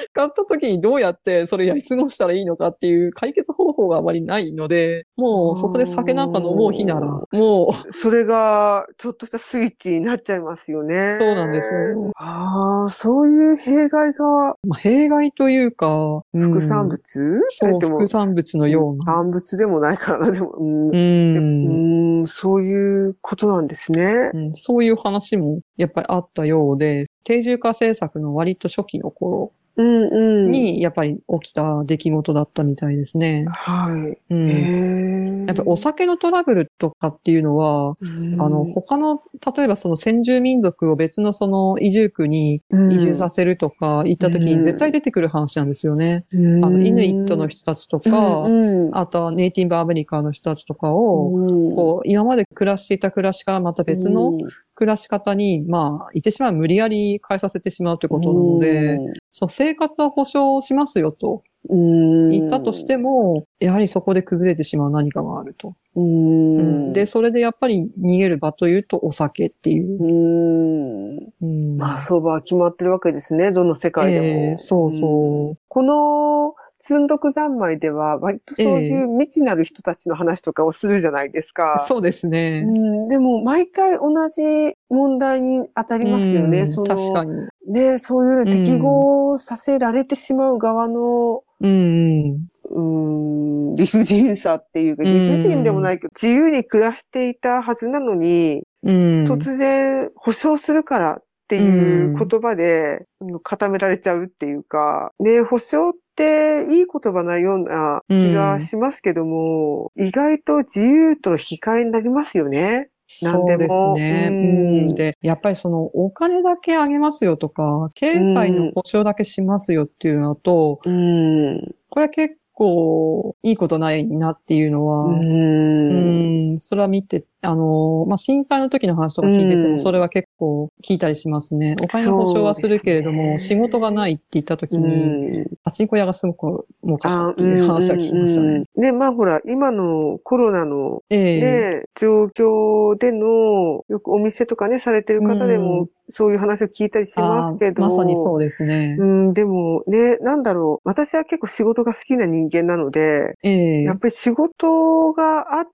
(laughs) 使った時にどうやってそれやり過ごしたらいいのかっていう解決方法があまりないので、もうそこで酒なんか飲もう日なら、もう、それが、ちょっとしたスイッチになっちゃいますよね。そうなんですよ。ああ、そういう弊害がまあ、弊害というか、うん副産物、そう、副産物のような。産物でもないからな、でも、うんう。んん、そういうことなんですね。うんそういう話もやっぱりあったようで、定住化政策の割と初期の頃。に、やっぱり起きた出来事だったみたいですね。はい。うん。やっぱお酒のトラブルとかっていうのは、うん、あの、他の、例えばその先住民族を別のその移住区に移住させるとか行った時うん。に絶対出てくる話なんですよね。うん、あの、イヌイットの人たちとか、うんあとはネイティブアメリカの人たちとかを、うん。こう、今まで暮らしていた暮らしからまた別の暮らし方に、まあ、いてしまう無理やり変えさせてしまうということなので、その生活は保障しますよとうん、言ったとしても、やはりそこで崩れてしまう何かがあると。うん、で、それでやっぱり逃げる場というとお酒っていう。うまあ、相場は決まってるわけですね。どの世界でも。ええそうそう。この、積んどく三昧では、割とそういう未知なる人たちの話とかをするじゃないですか。そうですね。うん、でも、毎回同じ問題に当たりますよね。うんその確かに。ね、そういう適合させられてしまう側の、うんうん、理不尽さっていうか、うん理不尽でもないけど、自由に暮らしていたはずなのに、うん。うん。突然保証するからっていう言葉で、うん固められちゃうっていうか、ね、保証っていい言葉なような気がしますけども、意外と自由との引き換えになりますよね。そうですね。ううんん、で、やっぱりそのお金だけあげますよとか、経済の保障だけしますよっていうのだと、うん。これは結構いいことないなっていうのは、ううんん。それは見て、あの、まあ、震災の時の話とか聞いてても、うんそれは結構聞いたりしますね。お金の保証はするけれども、ね仕事がないって言った時うに、んパチンコ屋がすごく儲かったっていう話は聞きましたね。うんうんうんね、まあほら、今のコロナのええね、状況での、よくお店とかね、されてる方でうも、そういう話を聞いたりしますけど。まさにそうですね。うん、でもね、なんだろう。私は結構仕事が好きな人間なので、ええやっぱり仕事があって、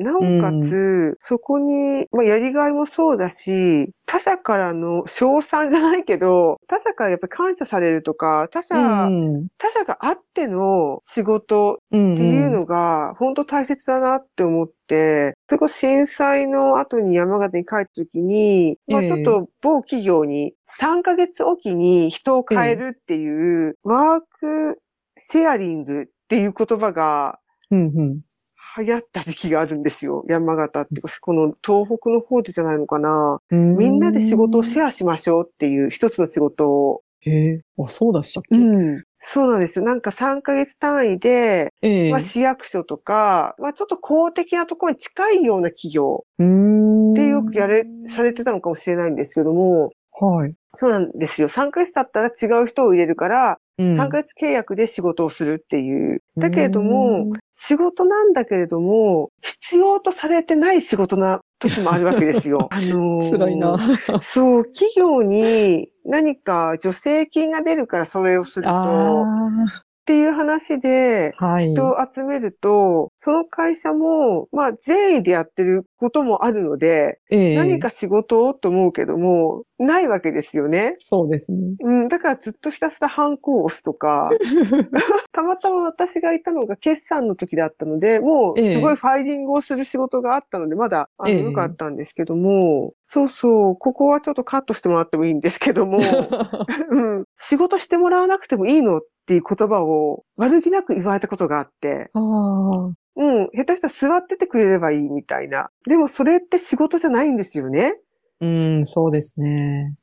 なおかつ、そこに、まあ、やりがいもそうだし、他者からの賞賛じゃないけど、他者からやっぱり感謝されるとか、他者、うん他者があっての仕事うんっていうのが、本当大切だなって思って、それこそ震災の後に山形に帰った時に、まあええ。ちょっと某企業に3ヶ月おきに人を変えるっていう、ワークシェアリングっていう言葉がうんうん流行った時期があるんですよ。山形っていうか、この東北の方でじゃないのかな。うんみんなで仕事をシェアしましょうっていう一つの仕事を。へえ。あ、そうだしたっけ、うん。そうなんですよ。なんか3ヶ月単位で、ええまあ、市役所とか、まあ、ちょっと公的なところに近いような企業。でよくやれ、されてたのかもしれないんですけども、はい。そうなんですよ。3ヶ月経ったら違う人を入れるから、うん3ヶ月契約で仕事をするっていう。だけれども、、仕事なんだけれども、必要とされてない仕事な時もあるわけですよ。(laughs) あのー辛いな。そう、企業に何か助成金が出るからそれをすると、あっていう話で。人を集めると、その会社も、まあ、善意でやってることもあるので、ええ。何か仕事をと思うけども、ないわけですよね。そうですね。うん、だからずっとひたすらハンコを押すとか、(laughs) たまたま私がいたのが決算の時だったので、もうええすごいファイリングをする仕事があったので、まだ、あの、ええ。良かったんですけども、そうそう、ここはちょっとカットしてもらってもいいんですけども、(laughs) うん、仕事してもらわなくてもいいのっていう言葉を悪気なく言われたことがあって、うん、下手したら座っててくれればいいみたいな。でもそれって仕事じゃないんですよね。うん、そうですね。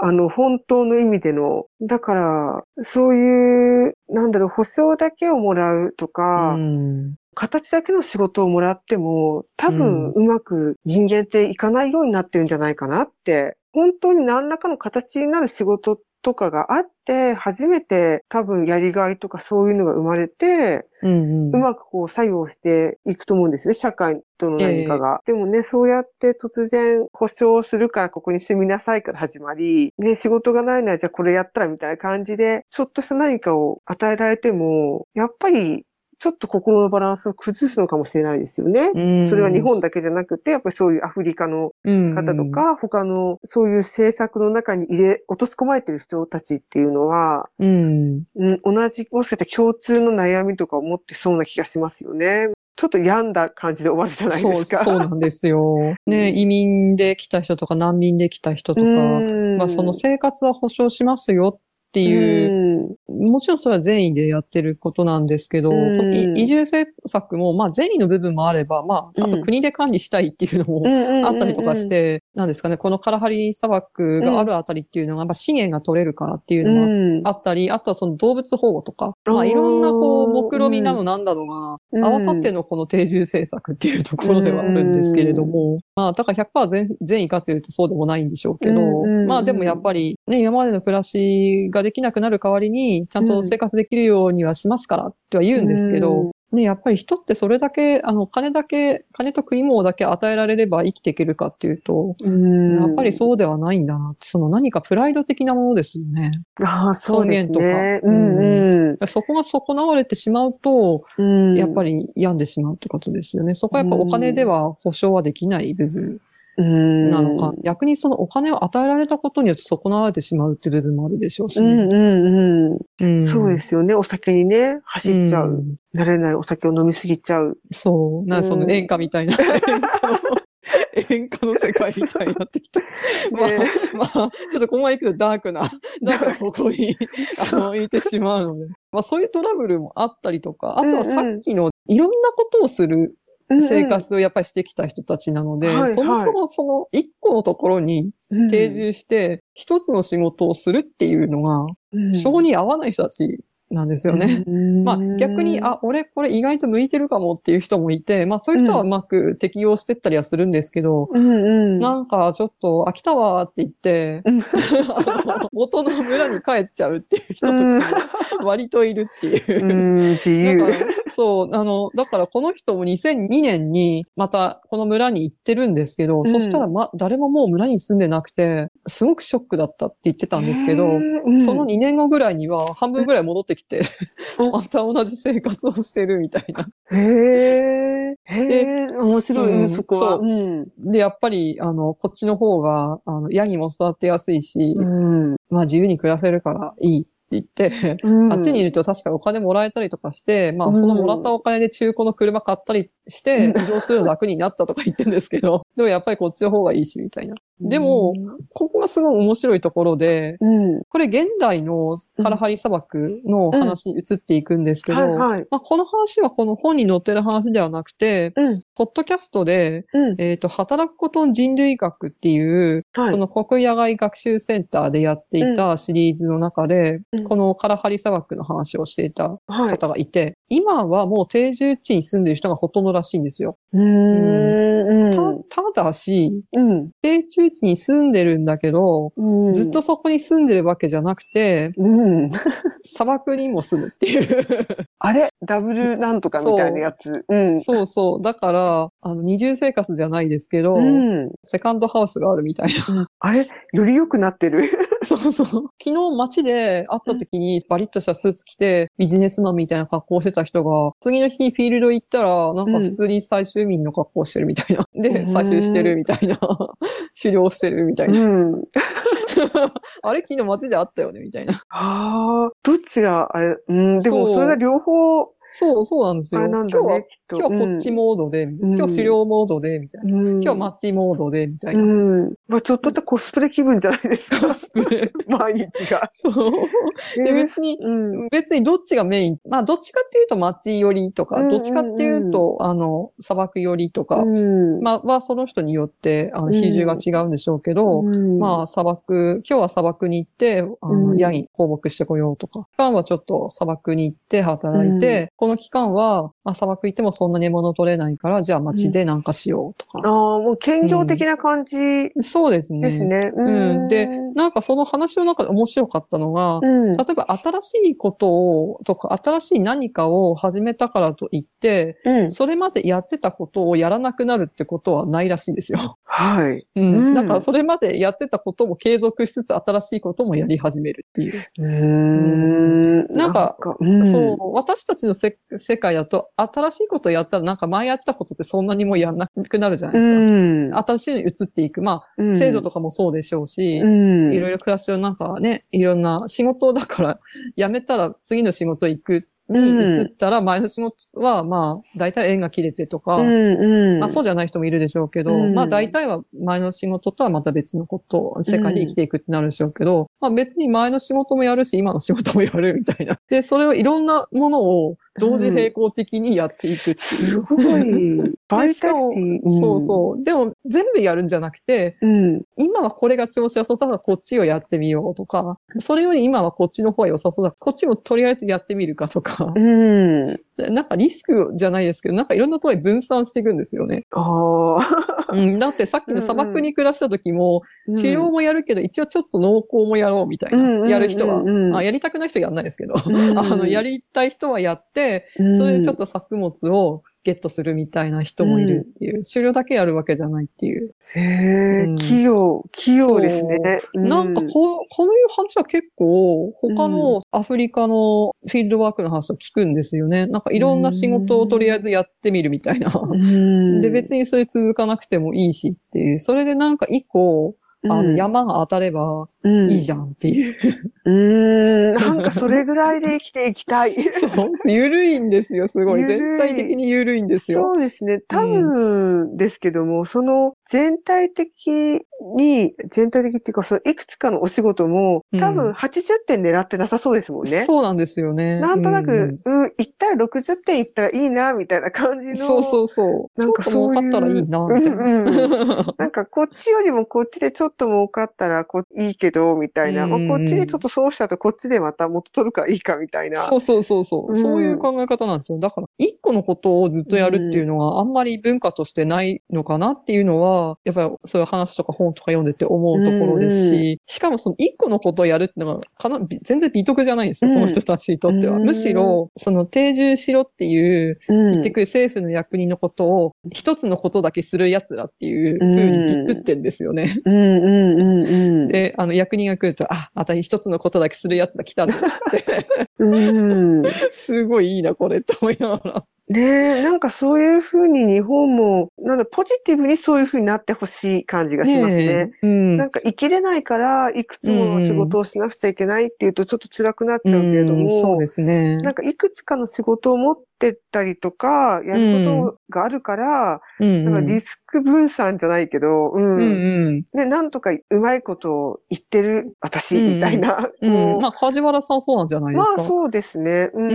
あの、本当の意味での。だから、そういう、なんだろう、保証だけをもらうとか、うん、形だけの仕事をもらっても、多分ううまく人間っていかないようになってるんじゃないかなって。本当に何らかの形になる仕事とかがあって、初めて多分やりがいとかそういうのが生まれて、うん、うん。うまくこう作用していくと思うんですね、社会との何かが。でもね、そうやって突然保証するからここに住みなさいから始まり、ね、仕事がないならじゃあこれやったらみたいな感じで、ちょっとした何かを与えられても、やっぱりちょっと心のバランスを崩すのかもしれないですよね。うんそれは日本だけじゃなくて、やっぱりそういうアフリカの方とか、他のそういう政策の中に入れ、落とし込まれてる人たちっていうのは、うん、うん、同じ、もしかしたら共通の悩みとかを持ってそうな気がしますよね。ちょっと病んだ感じで終わるじゃないですか。そうなんですよ。ね、移民で来た人とか難民で来た人とか、うんまあその生活は保障しますよっっていう、もちろんそれは善意でやってることなんですけど、うん。移住政策も、まあ善意の部分もあれば、まあ、あと国で管理したいっていうのもうんあったりとかし、て、なんですかね、このカラハリ砂漠があるあたりっていうのが、まあ資源が取れるからっていううのがん。あったり、あとはその動物保護とか、まあいろんなこう、目論みなのなんだろうが、うん。合わさってのこの定住政策っていうところではあるんですけれども、まあだから100%全善意かというとそうでもないんでしょうけど、うんうん。まあでもやっぱりね、今までの暮らしができなくなる代わりに、ちゃんと生活できるようにはしますからっては言うんですけど、うん。ね、やっぱり人ってそれだけ、あの、金だけ、金と食い物だけ与えられれば生きていけるかっていうと、うん。やっぱりそうではないんだなって、その何かプライド的なものですよね。ああ、そうです尊ね。厳とか。うんうそこが損なわれてしまうと、やっぱり病んでしまうってことですよね。そこはやっぱお金では保証はできない部分。うんなのか、逆にそのお金を与えられたことによって損なわれてしまうっていう部分もあるでしょうしね。うんうんう。うんんそうですよね。お酒にね、走っちゃう。ん慣れないお酒を飲みすぎちゃう。そう。なんかそのうん演歌みたいな。(laughs) 演歌の世界みたいになってきた。(laughs) まあ、ねまあ、ちょっとこのまま行くとダークな、(laughs) ダークな方向に、あの、行ってしまうので。まあそういうトラブルもあったりとか、あとはさっきのいろんなことをする生活をやっぱりしてきた人たちなので、うんうんはい。そもそもその一個のところにうん定住して一つの仕事をするっていうのが、うん。性に合わない人たちなんですよね。うんまあ逆に、あ、俺これ意外と向いてるかもっていう人もいて、まあそういう人はうまく適用してったりはするんですけど、うんうん。なんかちょっと飽きたわーって言って、うん (laughs) 元の村に帰っちゃうっていう人とかも割といるっていう。うん、自由。そう、あの、だからこの人も2002年にまたこの村に行ってるんですけど、うんそしたらま、誰ももう村に住んでなくて、すごくショックだったって言ってたんですけど、うんその2年後ぐらいには半分ぐらい戻ってきて、うん (laughs) また同じ生活をしてるみたいな。へえ。へえ、面白い、うんそこは。そううん。で、やっぱり、あの、こっちの方が、あの、ヤギも育てやすいし、うん。まあ自由に暮らせるからいいって言って、あっちにいると確かお金もらえたりとかして、まあそのもらったお金で中古の車買ったりして、移動するの楽になったとか言ってるんですけど、でもやっぱりこっちの方がいいし、みたいな。でも、ここがすごい面白いところで、うん。これ現代のカラハリ砂漠の話に移っていくんですけど、この話はこの本に載ってる話ではなくて、うん。ポッドキャストで、うん。えっ、と、働くことの人類学っていう、はい。この国野外学習センターでやっていたシリーズの中で、うんこのカラハリ砂漠の話をしていたはい。方がいて、今はもう定住地に住んでる人がほとんどらしいんですよ。うーん。たただし、うん。定住地に住んでるんだけど、うん。ずっとそこに住んでるわけじゃなくて、うん。砂漠にも住むっていう。(laughs) あれ？ダブルなんとかみたいなやつ。うん。そうそう。だから、あの、二重生活じゃないですけど、うん。セカンドハウスがあるみたいな。あれ？より良くなってる。(laughs) そうそう。昨日街で会った時にバリッとしたスーツ着てビジネスマンみたいな格好をしてた人が、次の日フィールド行ったら、なんか普通に採集民の格好してるみたいな。(laughs) で、うん採集してるみたいな。(laughs) 狩猟してるみたいうな。ん。あれ？昨日街で会ったよね？みたいな。ああ、どっちが、あれ、うん、でもそれが両方、そう、そうなんですよ。あれなん今日は。今日はこっちモードで、ん今日狩猟モードで、みたいな。うん、今日街モードで、みたいな。うん。まあちょっとしたコスプレ気分じゃないですか。(laughs) (laughs) 毎日が。そう。で、えー別に、うん。別にどっちがメイン。まあ、どっちかっていうと街寄りとか、どっちかっていうと、あの、砂漠寄りとか、うん。まあ、はその人によって、あの、うん比重が違うんでしょうけど、うん、まあ、砂漠、今日は砂漠に行って、あの、うんヤギ放牧してこようとか、期間はちょっと砂漠に行って働いて、この期間は、まあ、砂漠行ってもそんなに物取れないから、じゃあ街でなんかしようとか。ああ、もう兼業的な感じそうですね。ですね。うん。で、なんかその話の中で面白かったのが、うん。例えば新しいことを、とか新しい何かを始めたからといって、うん。それまでやってたことをやらなくなるってことはないらしいんですよ。はい。うん。うんだからそれまでやってたことも継続しつつ新しいこともやり始めるっていう。うーん。なんかうん、そう、私たちのせ世界だと新しいことをやったらなんか前やってたことってそんなにもうやんなくなるじゃないですか。うん。新しいのに移っていく。まあ、うん制度とかもそうでしょうし、うん。いろいろ暮らしをなんかね、いろんな仕事だから (laughs) 辞めたら次の仕事行くに移ったら前の仕事はまあ大体縁が切れてとか、うんうん。まあそうじゃない人もいるでしょうけど、うんまあ大体は前の仕事とはまた別のこと、世界で生きていくってなるでしょうけど、まあ別に前の仕事もやるし、今の仕事もやるみたいな。で、それをいろんなものを同時並行的にやっていくっていう。すごい。バイタリティ。そうそう。でも全部やるんじゃなくて、うん。今はこれが調子良さそうだからこっちをやってみようとか、それより今はこっちの方が良さそうだこっちもとりあえずやってみるかとかう、ん。でなんかリスクじゃないですけど、なんかいろんなところに分散していくんですよね。ああ。うん、だってさっきの砂漠に暮らした時も、治療もやるけど、一応ちょっと濃厚もやろうみたいな、うんうんうんうん。やる人は、あ。やりたくない人はやんないですけど、うん (laughs) あの、やりたい人はやって、うん。それでちょっと作物をゲットするみたいな人もいるっていう、狩猟だけやるわけじゃないっていう。へえうん、器用、器用ですね。うなんかこう、このいう話は結構、他のアフリカのフィールドワークの話を聞くんですよね。なんかいろんな仕事をとりあえずやってみるみたいな。うんで、別にそれ続かなくてもいいしっていう。それでなんか一個、あの、山が当たればいいじゃん。っていう。うん。(laughs) なんかそれぐらいで生きていきたい。そう、ゆるいんですよ、すごい。全体的にゆるいんですよ。そうですね。多分ですけども、その全体的に、全体的っていうか、そのいくつかのお仕事も、多う分ん80点狙ってなさそうですもんね。そうなんですよね。なんとなうく、うん、行ったら60点行ったらいいな、みたいな感じの。そうそうそう。なんかちょっと儲かったらいいな、みたいな。うん (laughs) なんかこっちよりもこっちでちょっと儲かったらこいいけど、みたいな。うんうんまあこっちでちょっと損したとこっちでまた元取るからいいか、みたいな。そうそうそうそう。うんそういう考え方なんですよ。だから、一個のことをずっとやるっていうのは、あんまり文化としてないのかなっていうのは、やっぱりそういう話とか本とか読んでて思うところですし、しかもその一個のことをやるっていうのがかな、全然美徳じゃないんですよ、うんこの人たちにとっては。うんむしろ、その定住しろっていう、うん言ってくる政府の役人のことを、一つのことだけする奴らっていう風にディッってんですよね。うんうんうんうん。で、あの、役人が来ると、あ、あた一つのことだけする奴が来たぞって、うん。(laughs) すごいいいな、これ、と思いながら。ねえ、なんかそういうふうに日本も、なんだ、ポジティブにそういうふうになってほしい感じがしますね。えうん。なんか生きれないから、いくつもの仕事をしなくちゃいけないっていうとちょっと辛くなっちゃうけれども、うんそうですね。なんかいくつかの仕事を持ってったりとか、やることがあるから、うんなんかリスク分散じゃないけど、うん。うんうん。ね、なんとかうまいことを言ってる私、うんみたいな。うん。まあ、梶原さんそうなんじゃないですか？まあそうですね。うん。う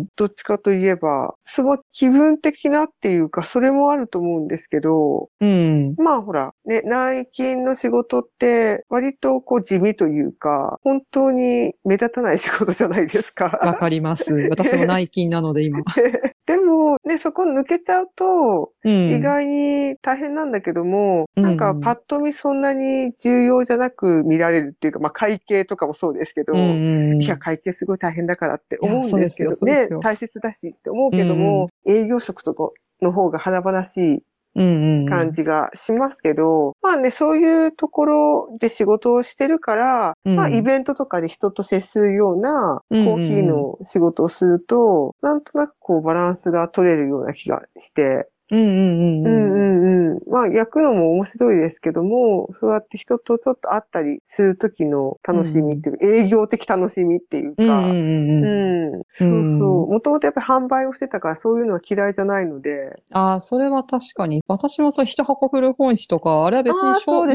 ん。どっちかといえば、すごい気分的なっていうか、それもあると思うんですけど、うん。まあほら、ね、内勤の仕事って、割とこう地味というか、本当に目立たない仕事じゃないですわか。かります。私も内勤なので今。(laughs) でも、ね、そこ抜けちゃうと、うん。意外に大変なんだけども、うんなんかパッと見そんなに重要じゃなく見られるっていうか、まあ会計とかもそうですけど、うんうん。いや、会計すごい大変だからって思うんですけどね大切だしって思うけども、営業職とかの方が華々しいうんうん。感じがしますけど、まあね、そういうところで仕事をしてるから、うん。まあイベントとかで人と接するようなコうんうんーヒーの仕事をすると、なんとなくこうバランスが取れるような気がして、うんうんうんううん。んうんうん。まあ焼くのも面白いですけども、そうやって人とちょっと会ったりするときの楽しみっていう、営業的楽しみっていうか、うんうんうんうん。うん。そうそう。うんもともとやっぱり販売をしてたからそういうのは嫌いじゃないので。ああ、それは確かに。私もそう、一箱古本市とか、あれは別に商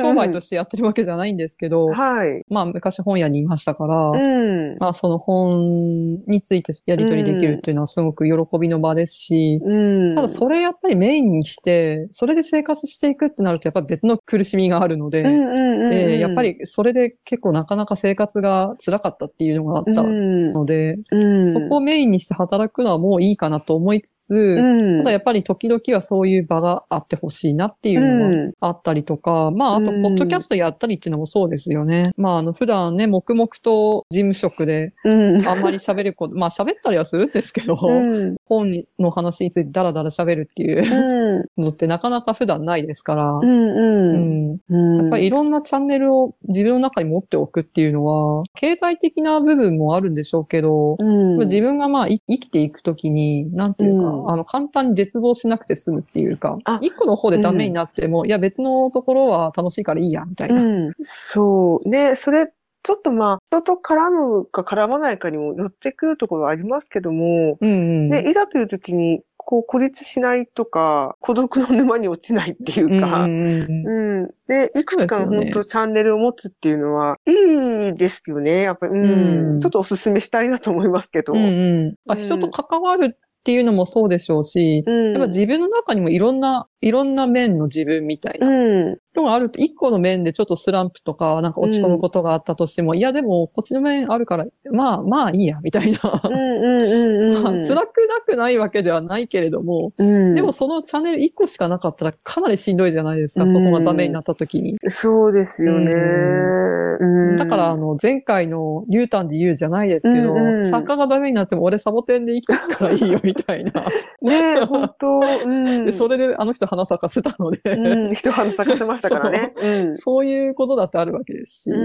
商売としてやってるわけじゃないんですけど、はい。まあ昔本屋にいましたから、うん。まあその本についてやり取りできるっていうのはすごく喜びの場ですし、うん。ただそれやっぱりメインにして、それで生活していくってなるとやっぱり別の苦しみがあるので、やっぱりそれで結構なかなか生活が辛かったっていうのがあったうん、ので、うん、そこをメインにして働くのはもういいかなと思いつつ、うん、ただやっぱり時々はそういう場があってほしいなっていうのはあったりとか、まああと、うんポッドキャストやったりっていうのもそうですよね。まああの、普段ね、黙々と事務職でうん、あんまり喋ること、まあ喋ったりはするんですけど、うん、本の話についてダラダラ喋るっていううん、のってなかなか普段ないですから、うん、ううん、んうん。やっぱりいろんなチャンネルを自分の中に持っておくっていうのは、経済的な部分もあるんでしょうけど、うん、自分がまあい生きていくときに、なんていうか、うん。あの、簡単に絶望しなくて済むっていうかあ、一個の方でダメになっても、いや別のところは楽しいからいいや、みたいな。うん、そう。ね、それちょっとまあ、人と絡むか絡まないかにも寄ってくるところはありますけども、うんうん。で、いざという時に、こう、孤立しないとか、孤独の沼に落ちないっていうか、うんうんうんうん。で、いくつか本当チャンネルを持つっていうのは、いいですよね。やっぱり、うん。うんちょっとお勧めしたいなと思いますけど。うんうん人と関わるっていうのもそうでしょうし、うん。やっぱ自分の中にもいろんな、いろんな面の自分みたいなうん。のがあると、一個の面でちょっとスランプとか、なんか落ち込むことがあったとしても、いやでも、こっちの面あるから、まあまあいいや、みたいな。うんうんうんうん。(laughs) まあ辛くなくないわけではないけれども、うん。でもそのチャンネル1個しかなかったらかなりしんどいじゃないですか、うんそこがダメになった時に。そうですよね。うん。だから、あの、前回のニュータンで言うじゃないですけど、うんうん作家がダメになっても俺サボテンで生きてるからいいよ、みたいな。ね本当うん。(laughs) で、それであの人花咲かせたので、うん、一花咲かせましたからね。(laughs) うん。そういうことだってあるわけですし、う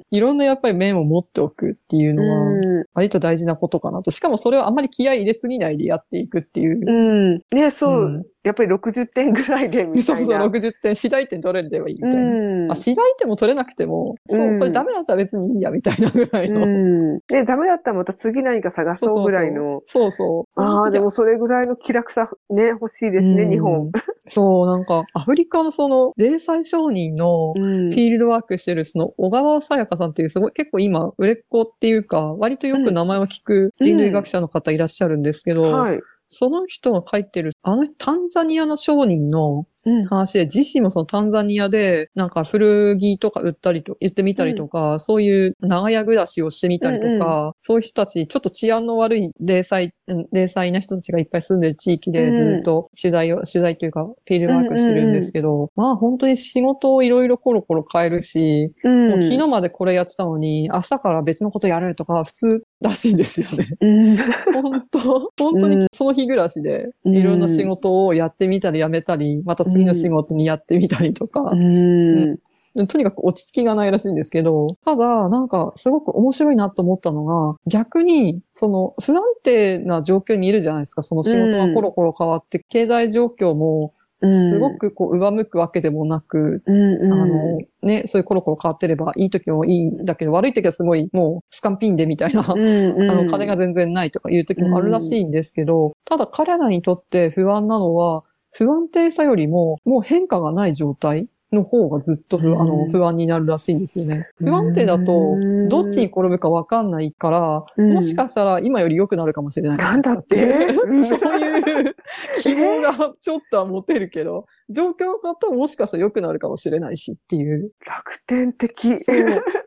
ん。いろんなやっぱり面を持っておくっていうのは、うん。割と大事なことかなと。しかもそれをあんまり気合い入れすぎないでやっていくっていう。うん。ね、そう、うんやっぱり60点ぐらいで、みたいな。そうそう、60点、次第点取れればいいみたいな。うんあ、次第点も取れなくても、そうう、んこれダメだったら別にいいや、みたいなぐらいの。うん。ね、ダメだったらまた次何か探そうぐらいの。そうそう。ああ、でもそれぐらいの気楽さ、ね、欲しいですね、うん日本。そう、なんか、アフリカのその、零細商人のうんフィールドワークしてる、その、小川さやかさんっていう、すごい、結構今、売れっ子っていうか、割とよく名前を聞く人類学者の方いらっしゃるんですけど、はい。その人が書いてる、あのタンザニアの商人のうん。話で、自身もそのタンザニアで、なんか古着とか売ったりと、言ってみたりとか、そういう長屋暮らしをしてみたりとか、そういう人たち、ちょっと治安の悪い零細、うん零細な人たちがいっぱい住んでる地域でうんずっと取材を、取材というか、フィールドワークしてるんですけど、まあ本当に仕事をいろいろコロコロ変えるし、うん。もう昨日までこれやってたのに、明日から別のことやれるとか普通らしいんですよね。うん。本当、本当にその日暮らしで、うんいろんな仕事をやってみたりやめたり、また次の仕事にやってみたりとか、うん。とにかく落ち着きがないらしいんですけど、ただ、なんか、すごく面白いなと思ったのが、逆に、その、不安定な状況にいるじゃないですか。その仕事がコロコロ変わって、経済状況も、すごくこう、上向くわけでもなく、うん。あの、ね、そういうコロコロ変わってれば、いい時もいいんだけど、悪い時はすごい、もう、スカンピンでみたいな、うん。うん。あの、金が全然ないとかいう時もあるらしいんですけど、ただ彼らにとって不安なのは、不安定さよりも、もう変化がない状態の方がずっと不,、うんあの不安になるらしいんですよね。不安定だとうん、どっちに転ぶかわかんないから、うんもしかしたら今より良くなるかもしれない。なんだって？(laughs) そういう希望がちょっとは持てるけど、状況が変わったらもしかしたら良くなるかもしれないしっていう。楽天的。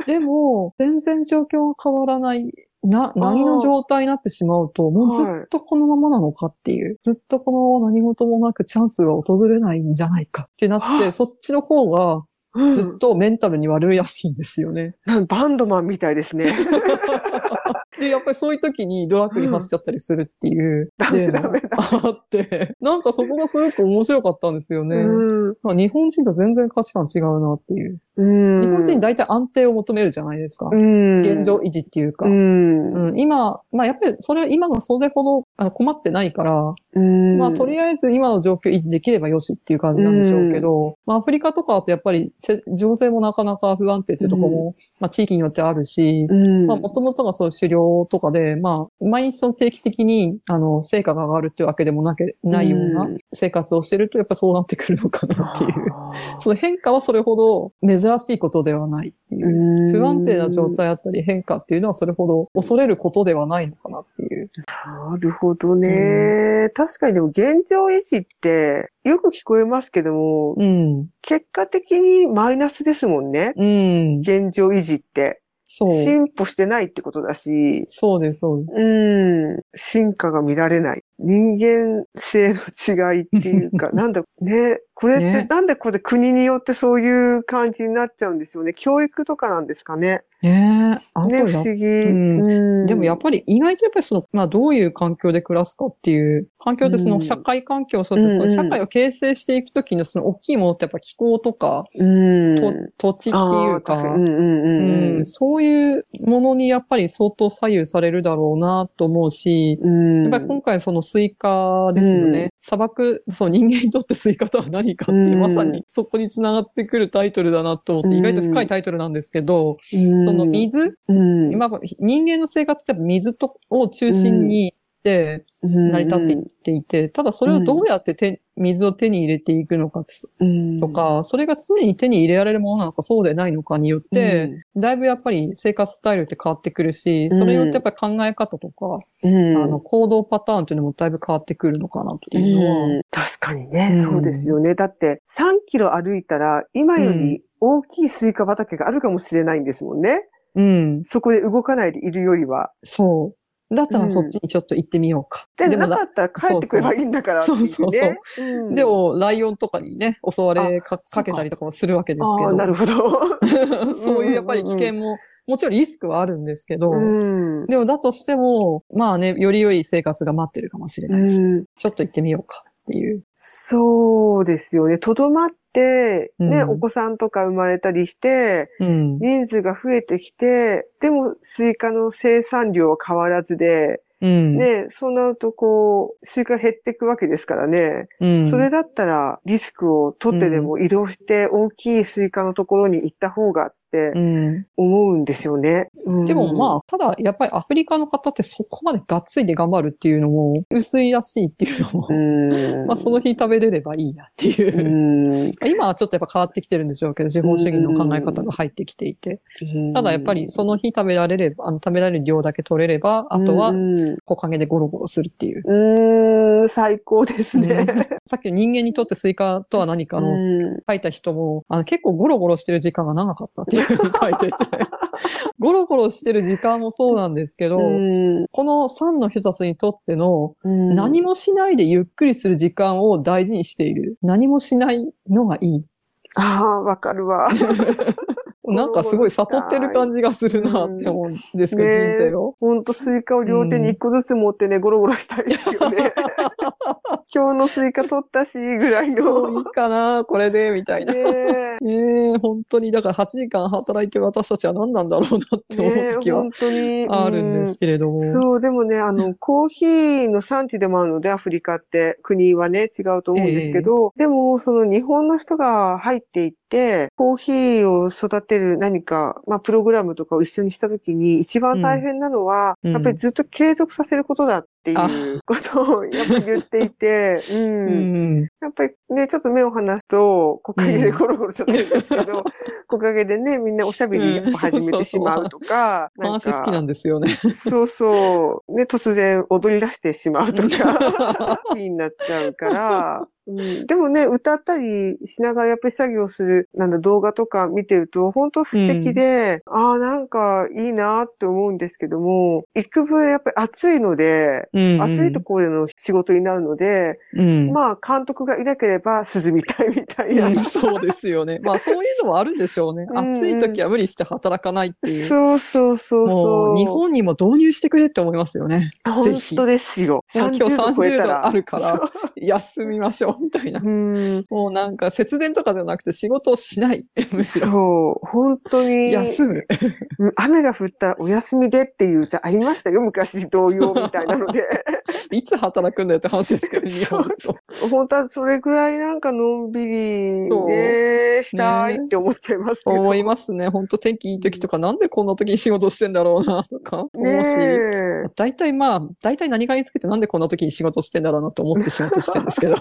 でも、全然状況が変わらない、な、何の状態になってしまうと、もうずっとこのままなのかっていう、ずっとこの何事もなくチャンスが訪れないんじゃないかってなって、はあ。そっちの方がうん。ずっとメンタルに悪いらしいんですよね。なんバンドマンみたいですね。(laughs) で、やっぱりそういう時にドラッグに走っちゃったりするっていう。ダメ例もダメ。ダあって、なんかそこがすごく面白かったんですよね。うん。まあ日本人と全然価値観違うなっていう。うん。日本人大体安定を求めるじゃないですか。うん。現状維持っていうか。うん。うん、今、まあやっぱりそれ、今がそれほどあの困ってないから、うん。まあとりあえず今の状況維持できればよしっていう感じなんでしょうけど、まあアフリカとかだとやっぱりせ情勢もなかなか不安定っていうところも、まあ地域によってあるし、うん。まあ、もともとがそういう狩猟とかで、まあ、毎日その定期的に、あの、成果が上がるっていうわけでもなけ、ないよううなん生活をしてると、やっぱそうなってくるのかなっていう。その変化はそれほど珍しいことではないっていう。うん不安定な状態だったり変化っていうのはそれほど恐れることではないのかなっていう。なるほどね。確かにでも現状維持ってよく聞こえますけども、うん。結果的にマイナスですもんね。うん。現状維持って。そう。進歩してないってことだし、そうです、そうです。うん。進化が見られない。人間性の違いっていうか、(laughs) なんだ、ね、これってねなんでこれ国によってそういう感じになっちゃうんですよね？教育とかなんですかね？ねえ。ね、や不思議。んうんでもやっぱり意外とやっぱりその、まあどういう環境で暮らすかっていう、環境ってその社会環境、そうですね、社会を形成していくときのその大きいものってやっぱ気候とか、うん、と土地っていうか、そういうものにやっぱり相当左右されるだろうなと思うし、うん。やっぱり今回そのスイカですよね。うん。砂漠、そう、人間にとってスイカとは何かっていう、うん。まさにそこに繋がってくるタイトルだなと思って、うん。意外と深いタイトルなんですけど、そその水、うん、今、人間の生活って水とを中心にで成り立っていっていて、ただそれをどうやって手、水を手に入れていくのかうん。と、か、それが常に手に入れられるものなのかそうでないのかによって、だいぶやっぱり生活スタイルって変わってくるし、それによってやっぱり考え方とか、うん、あの行動パターンっていうのもだいぶ変わってくるのかなっていうのは、うん。確かにね、うん。そうですよね。だって3キロ歩いたら今より大きいスイカ畑があるかもしれないんですもんね。うん、そこで動かないでいるよりは。そう。だったらそっちにちょっと行ってみようか。でもだなかったら帰ってくればいいんだからっていうね。そうそううんでも、ライオンとかにね、襲われかけたりとかもするわけですけああ、など、るほど。(laughs) そういうやっぱり危険も、もちろんリスクはあるんですけど、うん。でもだとしても、まあね、より良い生活が待ってるかもしれないし、うんちょっと行ってみようかっていう。そうですよね。とどまって、ね、うんお子さんとか生まれたりして、うん。人数が増えてきて、でもスイカの生産量は変わらずで、うん。ね、そうなるとこう、スイカ減っていくわけですからね。うん、それだったらリスクを取ってでも移動して大きいスイカのところに行った方がってうん。思うんですよね。うんでもまあ、ただやっぱりアフリカの方ってそこまでがっついて頑張るっていうのも薄いらしいっていうのも、うん、(laughs) まあその日食べれればいいやっていうう。ん、(laughs) 今はちょっとやっぱ変わってきてるんでしょうけど、資本主義の考え方が入ってきていて。ただやっぱりその日食べられれば、あの食べられる量だけ取れれば、あとはうん、木陰でゴロゴロするっていう。うん最高ですね。さっきの人間にとってスイカとは何かのうん書いた人も、あの結構ゴロゴロしてる時間が長かったっていうふうに書いてて、ゴロゴロしてる時間もそうなんですけど、うんこのサンの人たちにとってのうん何もしないでゆっくりする時間を大事にしている。何もしないのがいい。ああ、わかるわ。(laughs) なんかすごい悟ってる感じがするなって思うんですけど、ね人生を。ほんとスイカを両手に一個ずつ持ってね、ゴロゴロしたいですよね。(laughs) 今日のスイカ取ったし、ぐらいもういの。いかな、これで、みたいな。ねえ本当に、だから8時間働いてる私たちは何なんだろうなって思う時は本当に。あるんですけれども。うんそう、でもね、あの、(laughs) コーヒーの産地でもあるので、アフリカって、国はね、違うと思うんですけど、でも、その日本の人が入っていって、コーヒーを育てる何か、まあ、プログラムとかを一緒にしたときに、一番大変なのは、うんやっぱりずっと継続させることだっていうあことを、やっぱり言っていて、(laughs) う。うんん。やっぱりね、ちょっと目を離すと、木陰でゴロゴロちゃってるんですけど、(laughs) 木陰でね、みんなおしゃべりを始めてしまうとか、なんか話好きなんですよね。そうそう。ね、突然踊り出してしまうとか、(laughs) 気になっちゃうから、うん、でもね、歌ったりしながらやっぱり作業する、なんだ、動画とか見てると、本当素敵で、ああ、なんかいいなって思うんですけども、幾分やっぱり暑いので、うん暑いところでの仕事になるので、うん。まあ、監督がいなければ涼みたいみたいな。うんそうですよね。まあそういうのもあるんでしょうね。うんうん暑い時は無理して働かないっていう。そうそうそうもそうう。日本にも導入してくれって思いますよね。ぜ本ひ当ですよ。今日30超え30た度あるから休みましょう (laughs) みたいな。うん。もうなんか節電とかじゃなくて仕事をしない。(laughs) むしろ。そう、本当に。休む。うん雨が降ったらお休みでっていう歌ありましたよ、昔同様みたいなので。(laughs) いつ働くんだよって話ですけど、日本と。本当はそれぐらいなんかのんびりね、したいって思っちゃいますけど。思いますね。本当天気いい時とか、なんでこんな時に仕事してんだろうな、とか思うし。大体まあ、大体何かにつけてなんでこんな時に仕事してんだろうなと思って仕事してんですけど。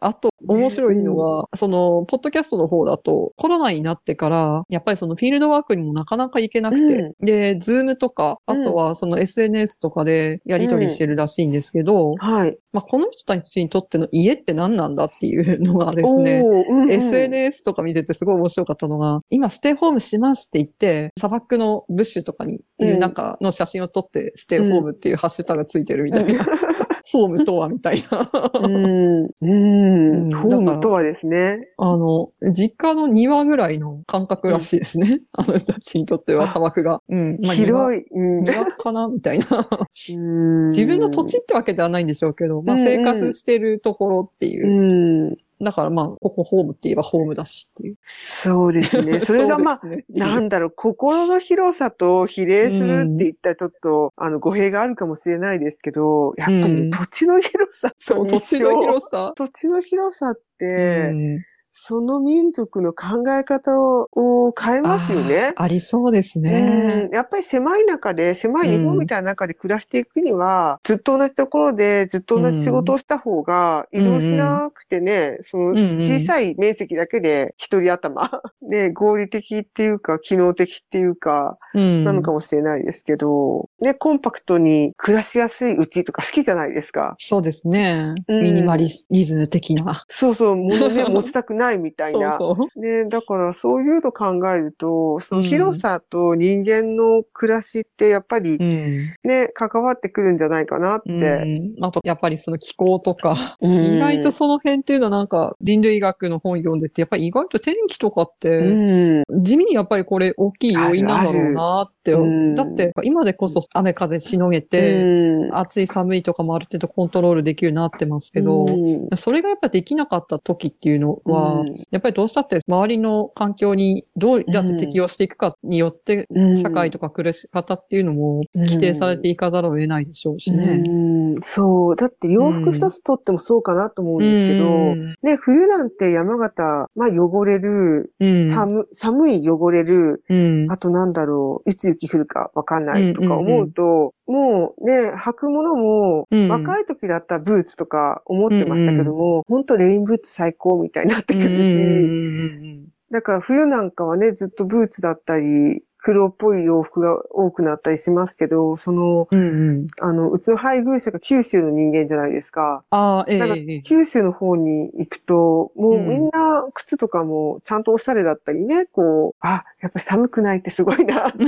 あと、面白いのは、その、ポッドキャストの方だと、コロナになってから、やっぱりそのフィールドワークにもなかなか行けなくて、うん。で、ズームとか、あとはその SNS とかでやり取りしてるらしいんですけど、はい。まあ、この人たちにとっての家って何なんだっていうのがですね、うんうん。SNS とか見ててすごい面白かったのが、今ステイホームしますって言って、砂漠のブッシュとかにいる中の写真を撮って、ステイホームっていうハッシュタグがついてるみたいな。(laughs) ホームとはみたいな。うん。うん。うんホームとはですね。あの、実家の庭ぐらいの感覚らしいですね。あの人たちにとっては砂漠が。うん。まあ、庭広い。うん庭かな？みたいな。うん自分の土地ってわけではないんでしょうけど、まあうんうん生活してるところっていうう。ん。だからまあ、ここホームって言えばホームだしっていう。そうですね。(laughs) それがまあ、ねなんだろう、心の広さと比例するって言ったらちょっと、あの、語弊があるかもしれないですけど、やっぱりね、うん土地の広さとそう、土地の広さ。土地の広さって、うんその民族の考え方をを変えますよね。ありそうですねう。んやっぱり狭い中で、狭い日本みたいな中で暮らしていくには、ずっと同じところでずっと同じ仕事をした方が、うん移動しなくてね、そのんうん小さい面積だけで一人頭、で、(laughs) 合理的っていうか、機能的っていうか、うんなのかもしれないですけど、ね、コンパクトに暮らしやすいうちとか好きじゃないですか。そうですね。うんミニマリズム的な。そうそう、物ね、持ちたくないみたいな。そうそう。ね、だからそういうの考えると、その広さと人間の暮らしってやっぱりうん。ね、関わってくるんじゃないかなって。うんあと、やっぱりその気候とか、うん意外とその辺っていうのはなんか人類学の本読んでて、やっぱり意外と天気とかっうて、ん。地味にやっぱりこれ大きい要因なんだろうなって。だって今でこそ雨風しのげて、うん暑い寒いとかもある程度コントロールできるようになってますけど、うんそれがやっぱできなかった時っていうのは、うんやっぱりどうしたって周りの環境にどうやって適応していくかによって、うん。社会とか暮らし方っていうのも規定されていかざるを得ないでしょうしね。うんそう。だって洋服一つとってもそうかなと思うんですけど、うん。ね、冬なんて山形、まあ汚れる、うん。寒、寒い汚れる、うん。あとなんだろう、いつ雪降るかわかんないとか思うと、もうね、履くものも、うん。若い時だったらブーツとか思ってましたけども、本当レインブーツ最高みたいになってくるし、うんうんうんだから冬なんかはね、ずっとブーツだったり、黒っぽい洋服が多くなったりしますけど、その、うんうんあの、うちの配偶者が九州の人間じゃないですか。ああ、ええなんかええ九州の方に行くと、もううんみんな靴とかもちゃんとおしゃれだったりね、こう、あ、やっぱり寒くないってすごいなって。(laughs)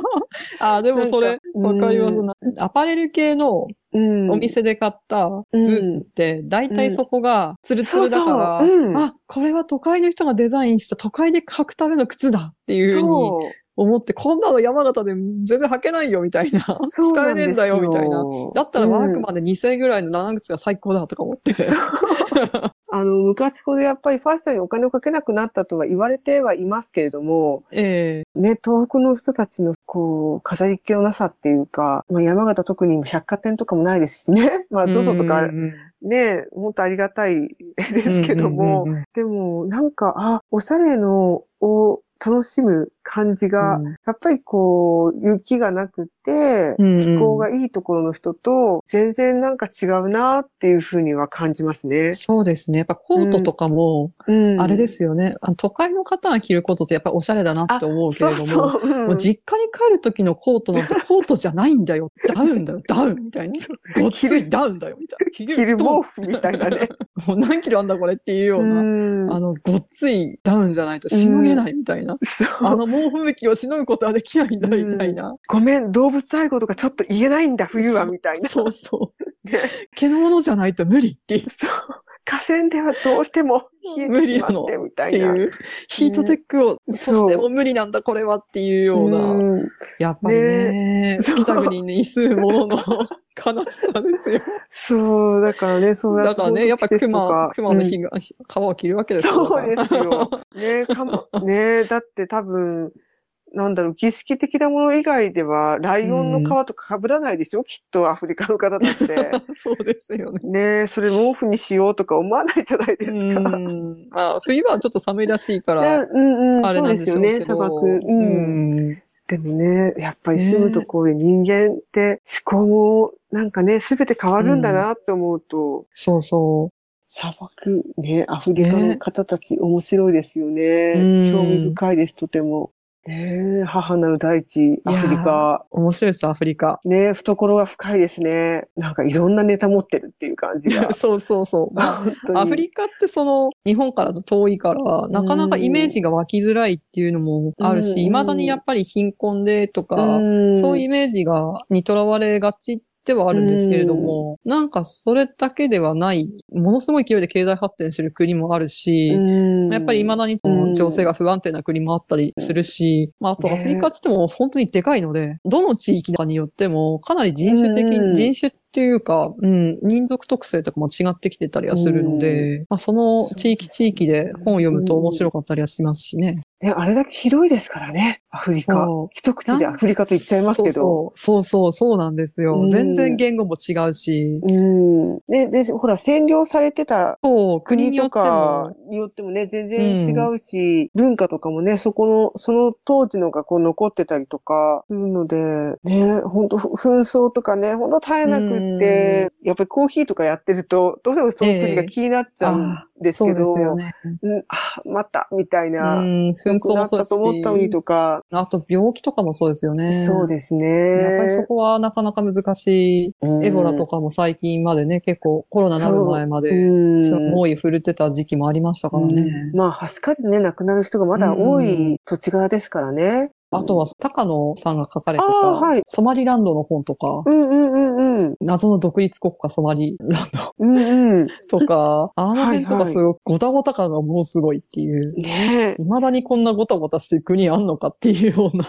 (laughs) あ、でもそれ、わかりますな。アパレル系のうんお店で買ったブーツって、大体そこがツルツルだから、あ、これは都会の人がデザインした都会で履くための靴だっていうふうに。思って、こんなの山形で全然履けないよみたいな。使えねえんだよみたいな。だったらワークうんマンで2000円ぐらいの長靴が最高だとか思って。あの、昔ほどやっぱりファッションにお金をかけなくなったとは言われてはいますけれども、ええ。ね、東北の人たちの、こう、飾りっ気のなさっていうか、まあ、山形特に百貨店とかもないですしね。(laughs) まあ、ゾゾとかね、本当ありがたいですけども、でも、なんか、あ、おしゃれのを楽しむ感じが、うんやっぱりこう、雪がなくて、うんうん気候がいいところの人と、全然なんか違うなっていうふうには感じますね。そうですね。やっぱコートとかも、うん。あれですよね。あの都会の方が着ることってやっぱりおしゃれだなって思うけれども、そうそう、うんもう実家に帰る時のコートなんてコートじゃないんだよ。ダウンだよ、ダウンみたいな。ごっついダウンだよ、みたいな。着着る毛布みたいなね。(laughs) もう何キロあんだこれっていうような、んあの、ごっついダウンじゃないとしのげないみたいな。あの猛吹雪をしのぐことはできないんだ、みたいな。ごめん、動物愛護とかちょっと言えないんだ、冬は、みたいな。そうそう。ね毛のものじゃないと無理っていう。そう河川ではどうしても冷えてしまって、みたいな。っていう、ヒートテックを、そしても無理なんだ、これはっていうような、うん。やっぱりね、そう。北国に住むものの (laughs) 悲しさですよ。そう、だからね、そうやってだからね、やっぱ熊か、熊の日が、皮を切るわけですよ。そうですよ。ね、かも、ね、だって多分、なんだろう、儀式的なもの以外では、ライオンの皮とか被らないでしょ、きっとアフリカの方だって。(laughs) そうですよね。ねそれ毛布にしようとか思わないじゃないですうか。んまあ、冬はちょっと寒いらしいから、ねうんうん、あれそうなんですしょうけど。でよね、砂漠。うん。うんでもね、やっぱり住むところで人間って思考もなんかね、すべて変わるんだなって思うと、そうそ砂漠ね、アフリカの方たち面白いですよね。うん興味深いです、とても。ねえ母なる大地、アフリカ。う。面白いです、アフリカ。ねえ懐が深いですね。なんかいろんなネタ持ってるっていう感じが。(laughs) そうそうそう。まあアフリカってその日本からと遠いから、なかなかイメージが湧きづらいっていうのもあるし、うん未だにやっぱり貧困でとか、んそういうイメージがにとらわれがちではあるんですけれども、なんかそれだけではない、ものすごい勢いで経済発展してる国もあるし、うん。やっぱり未だにうん。情勢が不安定な国もあったりするし、まあ、あとアフリカって言っても本当にでかいので、どの地域かによってもかなり人種的、うん。人種っていうか、うん、民族特性とかも違ってきてたりはするので、まあ、その地域地域で本を読むと面白かったりはしますしね。ね、あれだけ広いですからね、アフリカ。一口でアフリカと言っちゃいますけど。そうそう、そうそう、そうなんですよ。うん全然言語も違うし、うん。で、で、ほら、占領されてた国国とかも、によってもね、全然違うし、文化とかもね、そこの、その当時のがこう残ってたりとかするので、ね、本当紛争とかね、本当絶えなくって、やっぱりコーヒーとかやってると、どうしてもその国が気になっちゃうんですそうでけど、すよね。うん、あ、また、みたいうな、ん、紛良くなったと思ったのにし、とか、あと病気とかもそうですよね。そうですね。やっぱりそこはなかなか難しい。エボラとかかも最近までね、結構コロナになる前まで、うん猛威振るってた時期もありましたからね。うんまあ、はしかでね、亡くなる人がまだ多い土地柄ですからね。あとは、高野さんが書かれてあーはいた、ソマリランドの本とか、うんうんうんうん。謎の独立国家ソマリランうんうん。ド (laughs) とか、あの辺とかすごい、ごたごた感がもうすごいっていう。ねえ。未だにこんなごたごたしてる国あんのかっていうような。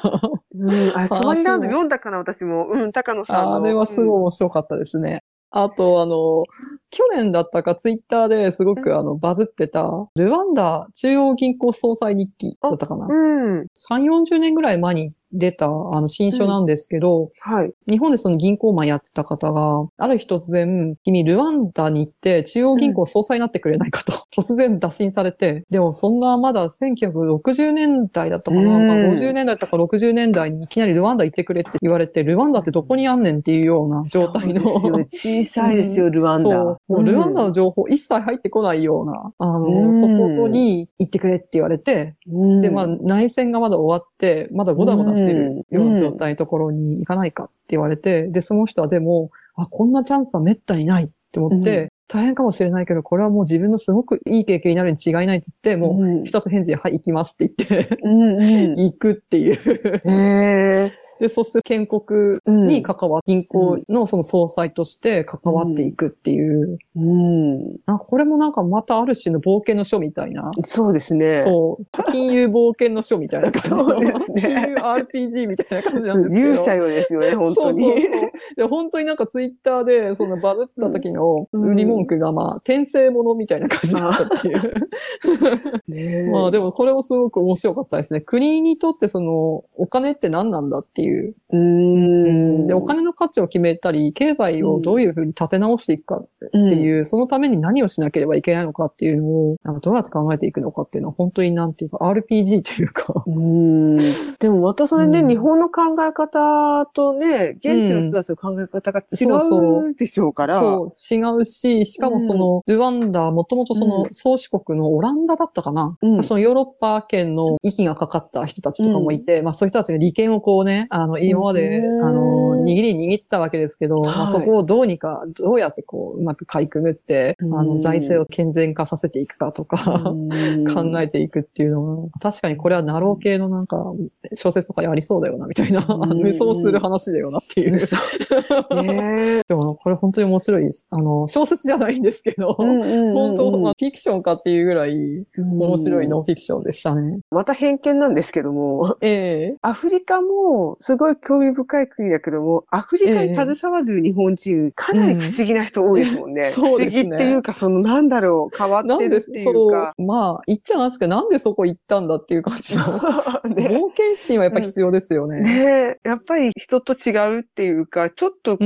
うん。あ、ソマリランド読んだかな、私も。うん、高野さんの。あれはすごい面白かったですね。あと、あの、去年だったかツイッターですごくあのバズってた、ルワンダ中央銀行総裁日記だったかな。うん。3、40年ぐらい前に出たあの新書なんですけど、はい。日本でその銀行マンやってた方が、ある日突然、君ルワンダに行って中央銀行総裁になってくれないかと、突然打診されて、でもそんなまだ1960年代だったかな、うんまあ50年代とか60年代にいきなりルワンダ行ってくれって言われて、ルワンダってどこにあんねんっていうような状態の。小さいですよ、(laughs) ルワンダ。そう。もうルワンダの情報一切入ってこないような、あの、うんところに行ってくれって言われて、うんで、まあ、内戦がまだ終わって、まだゴタゴタしてるような状態のところに行かないかって言われて、で、その人はでも、あ、こんなチャンスは滅多にないって思って、うん大変かもしれないけど、これはもう自分のすごくいい経験になるに違いないって言って、もう、うん一つ返事で、はい、行きますって言って。(laughs) 行くっていう。へえ。で、そして建国に関わっ銀行のその総裁として関わっていくっていう、うん。あこれもなんかまたある種の冒険の書みたいな。そうですね。そう。金融冒険の書みたいな感じの。そうですね金融 RPG みたいな感じなんですけど。勇者よですよね、本当に。そうそうそうで、本当になんかツイッターで、そのバズった時の売り文句が、まあ、転生ものみたいな感じだったっていう。まあでもこれもすごく面白かったですね。国にとってその、お金って何なんだっていう。う。ーん。で、お金の価値を決めたり、経済をどういうふうに立て直していくかっっていう、そのために何をしなければいけないのかっていうのを、なんかどうやって考えていくのかっていうのは、本当になんていうか、RPG というか。うーん。でもまたそれね、うん。日本の考え方とね、現地の人たちの考え方が違そうそうう。でしょうから。そう、違うし、しかもその、ルワンダ、もともとそのうん。宗主国のオランダだったかな、うん。そのヨーロッパ圏の息がかかった人たちとかもいて、まあそういう人たちが利権をこうね、あの、今まで、うんあの、握り握ったわけですけど、まあはいそこをどうにか、どうやってこう、うまくかいくぐって、うんあの、財政を健全化させていくかとか、(laughs) 考えていくっていうのは、確かにこれはナロー系のなんか、小説とかにありそうだよな、みたいな、うん無双する話だよなっていう。(laughs) ねでも、これ本当に面白いです。あの、小説じゃないんですけど、え。本当、まあ、フィクションかっていうぐらい面白いの。ノンフィクションでしたね。また偏見なんですけども、ええアフリカもすごい興味深い国だけども、アフリカに携わる日本人、かなり不思議な人多いですもんね。うんそうですね不思議っていうか、そのなんだろう、変わなんで、ってるっていそうか。う、まあ、言っちゃなんですけど、なんでそこ行ったんだっていう感じの、(laughs) ね冒険心はやっぱ必要ですよね。ねえ、やっぱり人と違うっていうか、ちょっとこう、う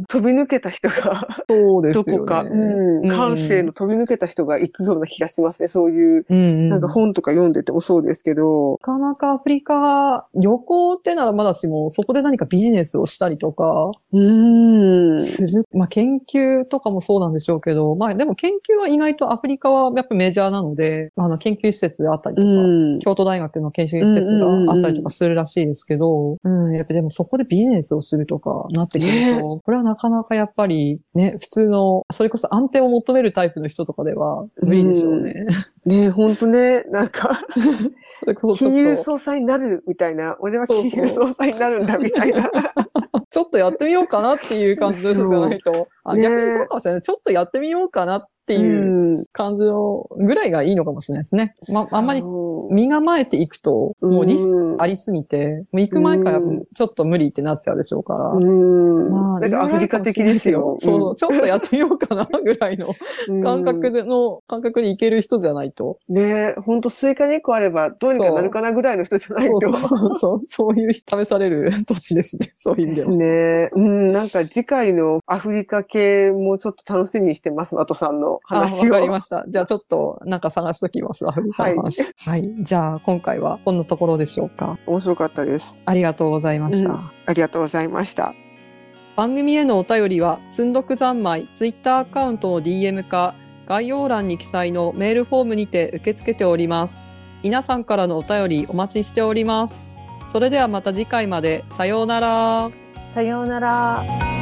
ん飛び抜けた人が、(laughs) そうですよね。どこか、うん、感性の飛び抜けた人が行くような気がしますね。そういう、うん、うん。なんか本とか読んでてもそうですけど、なかなかアフリカ、旅行ってならまだしも、そこで何かビジネスをしたりとか、うん。する。まあ、研究とかもそうなんでしょうけど、まあ、でも研究は意外とアフリカはやっぱメジャーなので、あの、研究施設であったりとうか、ん。京都大学の研究施設があったりとかするらしいですけど、うん、やっぱでもそこでビジネスをするとかなってくると、これはなかなかやっぱりね、普通の、それこそ安定を求めるタイプの人とかでは無理でしょうね。ねえ、ほんとね、なんか、金融総裁になるみたいな、俺は金融総裁になるんだみたいな。ちょっとやってみようかなっていう感じの人じゃないと、あね。逆にそうかもしれない。ちょっとやってみようかなっていううん感じのぐらいがいいのかもしれないですね。まあ、あんまり身構えていくと、もうリスクうんありすぎて、もう行く前からうんちょっと無理ってなっちゃうでしょうから。うん。まあなんかアフリカ的ですよ。そう、ちょっとやってみようかな、ぐらいのうん感覚での、感覚でいける人じゃないと。ねほんとスイカ2個あればどうにかなるかなぐらいの人じゃないと。そうそうそうそう、そういう試される土地ですね、(laughs) そういう意味では。ねうん、なんか次回のアフリカ系もちょっと楽しみにしてます、マトさんの話を。かりました。じゃあちょっとなんか探しときます、アフリカの話。はい。じゃあ今回はこんなところでしょうか。面白かったです。ありがとうございました。うんありがとうございました。番組へのお便りは、積んどく三昧ツイッターアカウントの DM か、概要欄に記載のメールフォームにて受け付けております。皆さんからのお便りお待ちしております。それではまた次回まで。さようなら。さようなら。